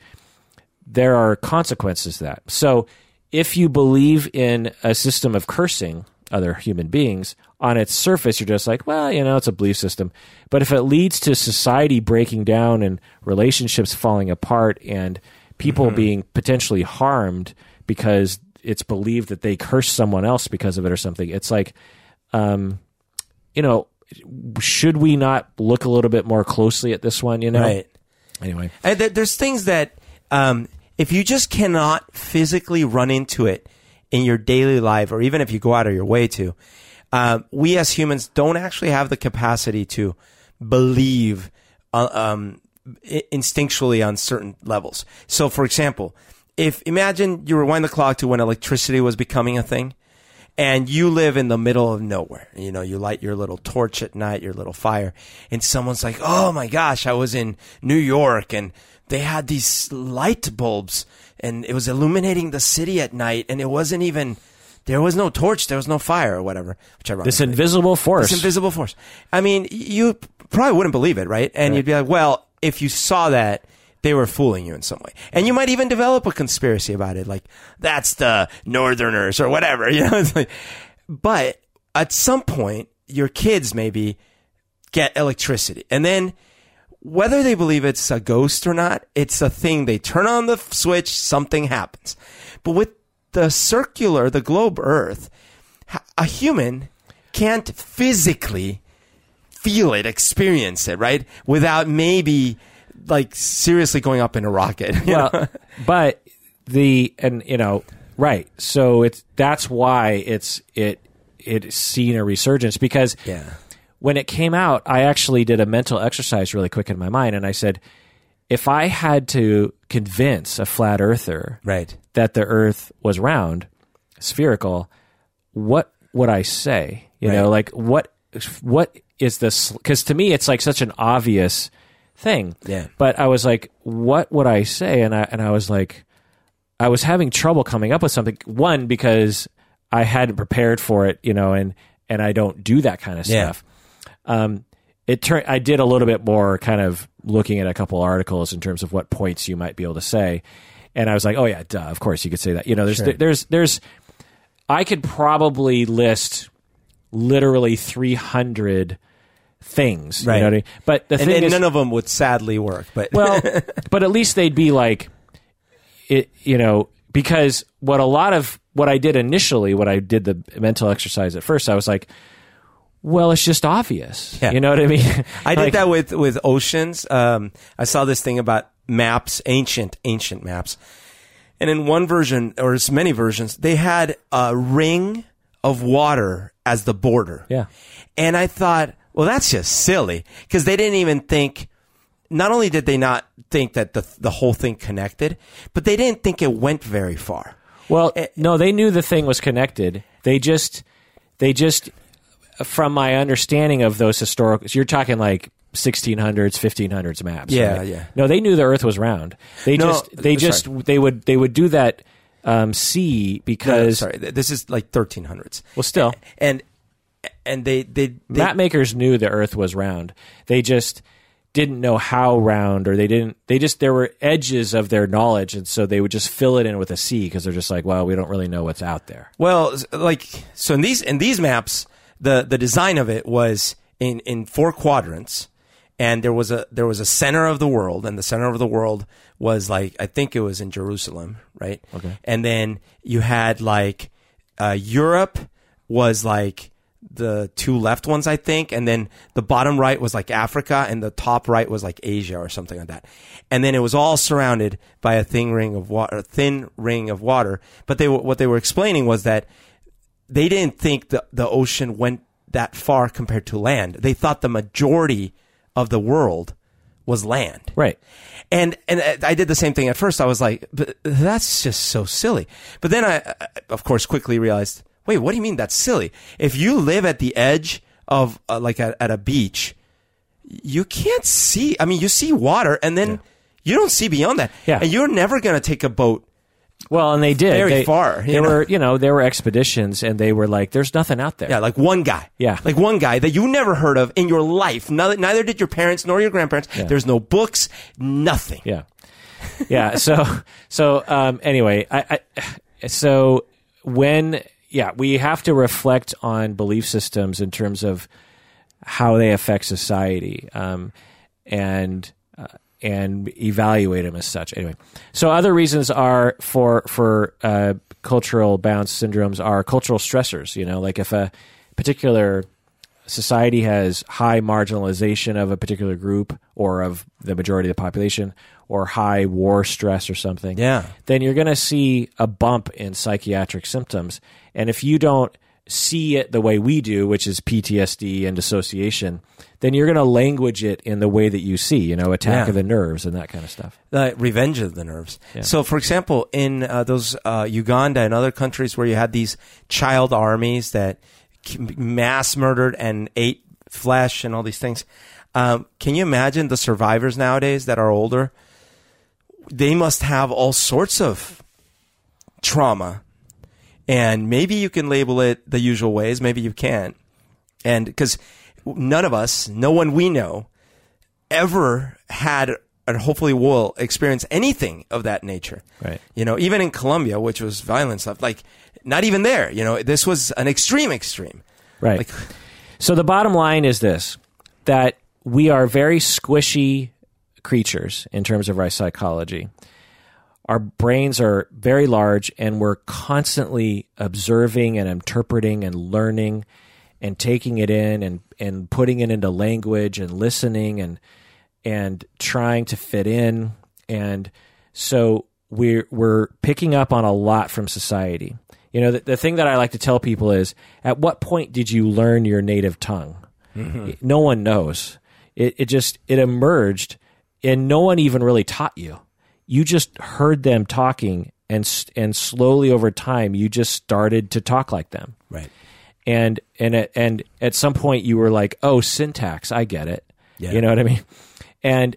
there are consequences to that. So if you believe in a system of cursing other human beings, on its surface, you're just like, well, you know, it's a belief system. But if it leads to society breaking down and relationships falling apart and people being potentially harmed because it's believed that they curse someone else because of it or something, it's like, um, you know, should we not look a little bit more closely at this one? You know, Right. Anyway, And th- there's things that um, if you just cannot physically run into it in your daily life, or even if you go out of your way to, um, we as humans don't actually have the capacity to believe uh, um, instinctually on certain levels. So, for example, if imagine you rewind the clock to when electricity was becoming a thing, and you live in the middle of nowhere. You know, you light your little torch at night, your little fire, and someone's like, "Oh my gosh, I was in New York and they had these light bulbs and it was illuminating the city at night and it wasn't even there was no torch, there was no fire or whatever." Which I this invisible force. this invisible force. I mean, you probably wouldn't believe it, right? And you'd be like, well, if you saw that, they were fooling you in some way. And you might even develop a conspiracy about it, like, that's the Northerners or whatever, you know? It's like, but at some point, your kids maybe get electricity. And then, whether they believe it's a ghost or not, it's a thing. They turn on the switch, something happens. But with the circular, the globe Earth, a human can't physically feel it, experience it, right? Without maybe like seriously going up in a rocket. you know? but the and you know right. So it's that's why it's it it's seen a resurgence because Yeah. When it came out, I actually did a mental exercise really quick in my mind, and I said, if I had to convince a flat earther Right. that the Earth was round, spherical, what would I say? You know, like what what is this? Because to me, it's like such an obvious thing. Yeah. But I was like, what would I say? And I and I was like, I was having trouble coming up with something. One because I hadn't prepared for it, you know, and and I don't do that kind of Yeah. Um, it turned. I did a little bit more kind of looking at a couple articles in terms of what points you might be able to say, and I was like, oh yeah, duh, of course you could say that. You know, there's Sure. there's there's I could probably list literally 300 things. You Right. know what I mean? But the and, thing and is, none of them would sadly work. But well, but at least they'd be like, it. You know, because what a lot of what I did initially, what I did the mental exercise at first, I was like, well, it's just obvious. Yeah. You know what I mean? I did that with with oceans. Um, I saw this thing about maps, ancient ancient maps, and in one version or as many versions, they had a ring of water as the border. Yeah. and I thought, well, that's just silly because they didn't even think. Not only did they not think that the the whole thing connected, but they didn't think it went very far. Well, Eh, no, they knew the thing was connected. They just, they just, from my understanding of those historical, you're talking like 1600s, 1500s maps. Yeah, right? yeah. No, they knew the Earth was round. They No, just, they sorry. just, they would, they would do that. Um, see, No, because sorry, this is like 1300s, well, still, and and they they, they map makers knew the Earth was round. They just didn't know how round, or they didn't. They just there were edges of their knowledge, and so they would just fill it in with a sea because they're just like, well, we don't really know what's out there. Well, like so in these in these maps, the the design of it was in in four quadrants, and there was a there was a center of the world, and the center of the world was like I think it was in Jerusalem, right? Okay. And then you had like uh, Europe was like the two left ones, I think, and then the bottom right was like Africa, and the top right was like Asia or something like that. And then it was all surrounded by a thin ring of water, a thin ring of water. But they what they were explaining was that they didn't think the the ocean went that far compared to land. They thought the majority of the world was land. Right. And and I did the same thing at first. I was like, but that's just so silly. But then I, of course, quickly realized, wait, what do you mean that's silly? If you live at the edge of uh, like at, at a beach, you can't see. I mean, you see water, and then you don't see beyond that. Yeah. and you're never gonna take a boat. Well, and they did Very They- far, There know? were, you know, there were expeditions, and they were like, "There's nothing out there." Yeah, like one guy. Yeah. like one guy that you never heard of in your life. Neither, neither did your parents nor your grandparents. Yeah. There's no books, nothing. yeah, yeah. So, so um, anyway, I, I, so when, yeah, we have to reflect on belief systems in terms of how they affect society, um, and and evaluate them as such. Anyway, so other reasons are for for uh, cultural bound syndromes are cultural stressors. You know, like if a particular society has high marginalization of a particular group or of the majority of the population or high war stress or something Yeah. then you're going to see a bump in psychiatric symptoms and if you don't see it the way we do which is PTSD and dissociation then you're going to language it in the way that you see you know attack Yeah. of the nerves and that kind of stuff uh, revenge of the nerves. Yeah. So, for example, in uh, those uh, Uganda and other countries where you had these child armies that mass murdered and ate flesh and all these things, um, can you imagine the survivors nowadays that are older? They must have all sorts of trauma, and maybe you can label it the usual ways, maybe you can't, and because none of us, no one we know, ever had and hopefully will experience anything of that nature. Right. You know, even in Colombia, which was violent stuff, like not even there. You know, this was an extreme extreme. right Like, So the bottom line is this that we are very squishy creatures in terms of our psychology. Our brains are very large and we're constantly observing and interpreting and learning and taking it in and, and putting it into language and listening and and trying to fit in and so we're we're picking up on a lot from society. You know, the, the thing that I like to tell people is at what point did you learn your native tongue? Mm-hmm. No one knows. It it just it emerged and no one even really taught you. You just heard them talking and and slowly over time you just started to talk like them right. and and at, and at some point you were like, "Oh, syntax, I get it." Yeah. You know what I mean? And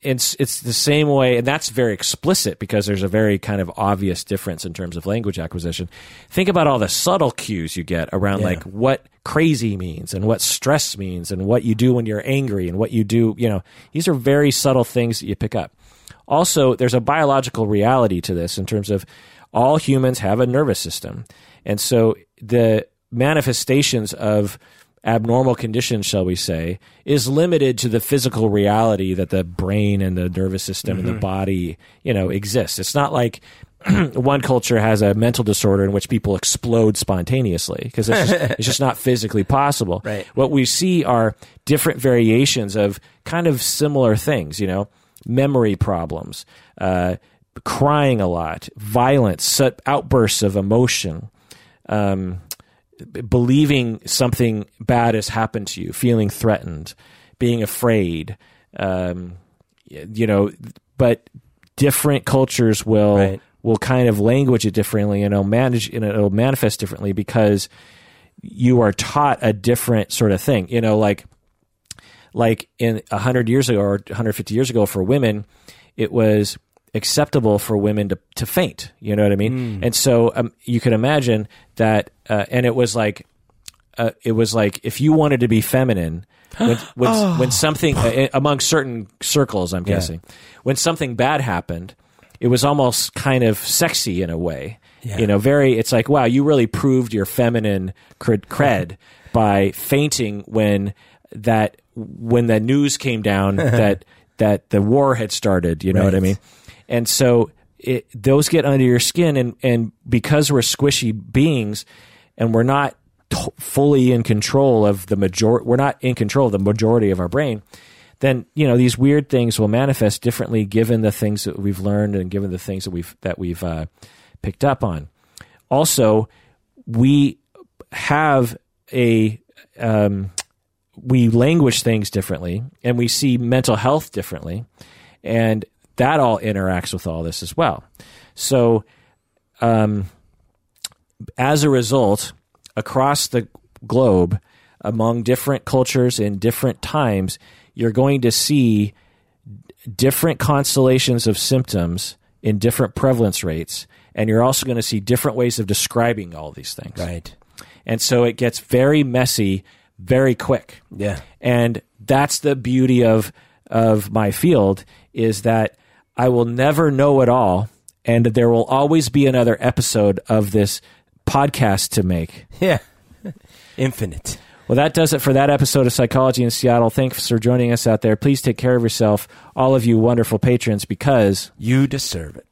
it's it's the same way, and that's very explicit because there's a very kind of obvious difference in terms of language acquisition. Think about all the subtle cues you get around Yeah. like what crazy means and what stress means and what you do when you're angry and what you do. You know, these are very subtle things that you pick up. Also, there's a biological reality to this in terms of all humans have a nervous system, and so the manifestations of abnormal conditions, shall we say, is limited to the physical reality that the brain and the nervous system and the mm-hmm. body, you know, exists. It's not like one culture has a mental disorder in which people explode spontaneously because it's, just- it's just not physically possible. Right. What we see are different variations of kind of similar things, you know, memory problems, uh, crying a lot, violence, outbursts of emotion, um, believing something bad has happened to you, feeling threatened, being afraid, um, you know, but different cultures will Right. will kind of language it differently and it'll manage and it'll manifest differently because you are taught a different sort of thing. You know, like like in 100 years ago or 150 years ago for women, it was acceptable for women to, to faint. You know what I mean? And so um, you could imagine that, uh, and it was like, uh, it was like if you wanted to be feminine, when when, when something uh, among certain circles, I'm guessing, when something bad happened, it was almost kind of sexy in a way. Yeah. You know, very. It's like, wow, you really proved your feminine cred, cred by fainting when that when the news came down that that the war had started. You know what I mean? And so it, those get under your skin, and and because we're squishy beings, and we're not t- fully in control of the major, we're not in control of the majority of our brain. Then you know these weird things will manifest differently given the things that we've learned and given the things that we've that we've uh, picked up on. Also, we have a um, we language things differently and we see mental health differently. And that all interacts with all this as well. So um, as a result across the globe among different cultures in different times you're going to see different constellations of symptoms in different prevalence rates. And you're also going to see different ways of describing all these things. Right. and so it gets very messy very quick Yeah. and that's the beauty of of my field is that I will never know it all and there will always be another episode of this podcast to make. Yeah. Infinite. Well, that does it for that episode of Psychology in Seattle. Thanks for joining us out there. Please take care of yourself, all of you wonderful patrons, because You deserve it.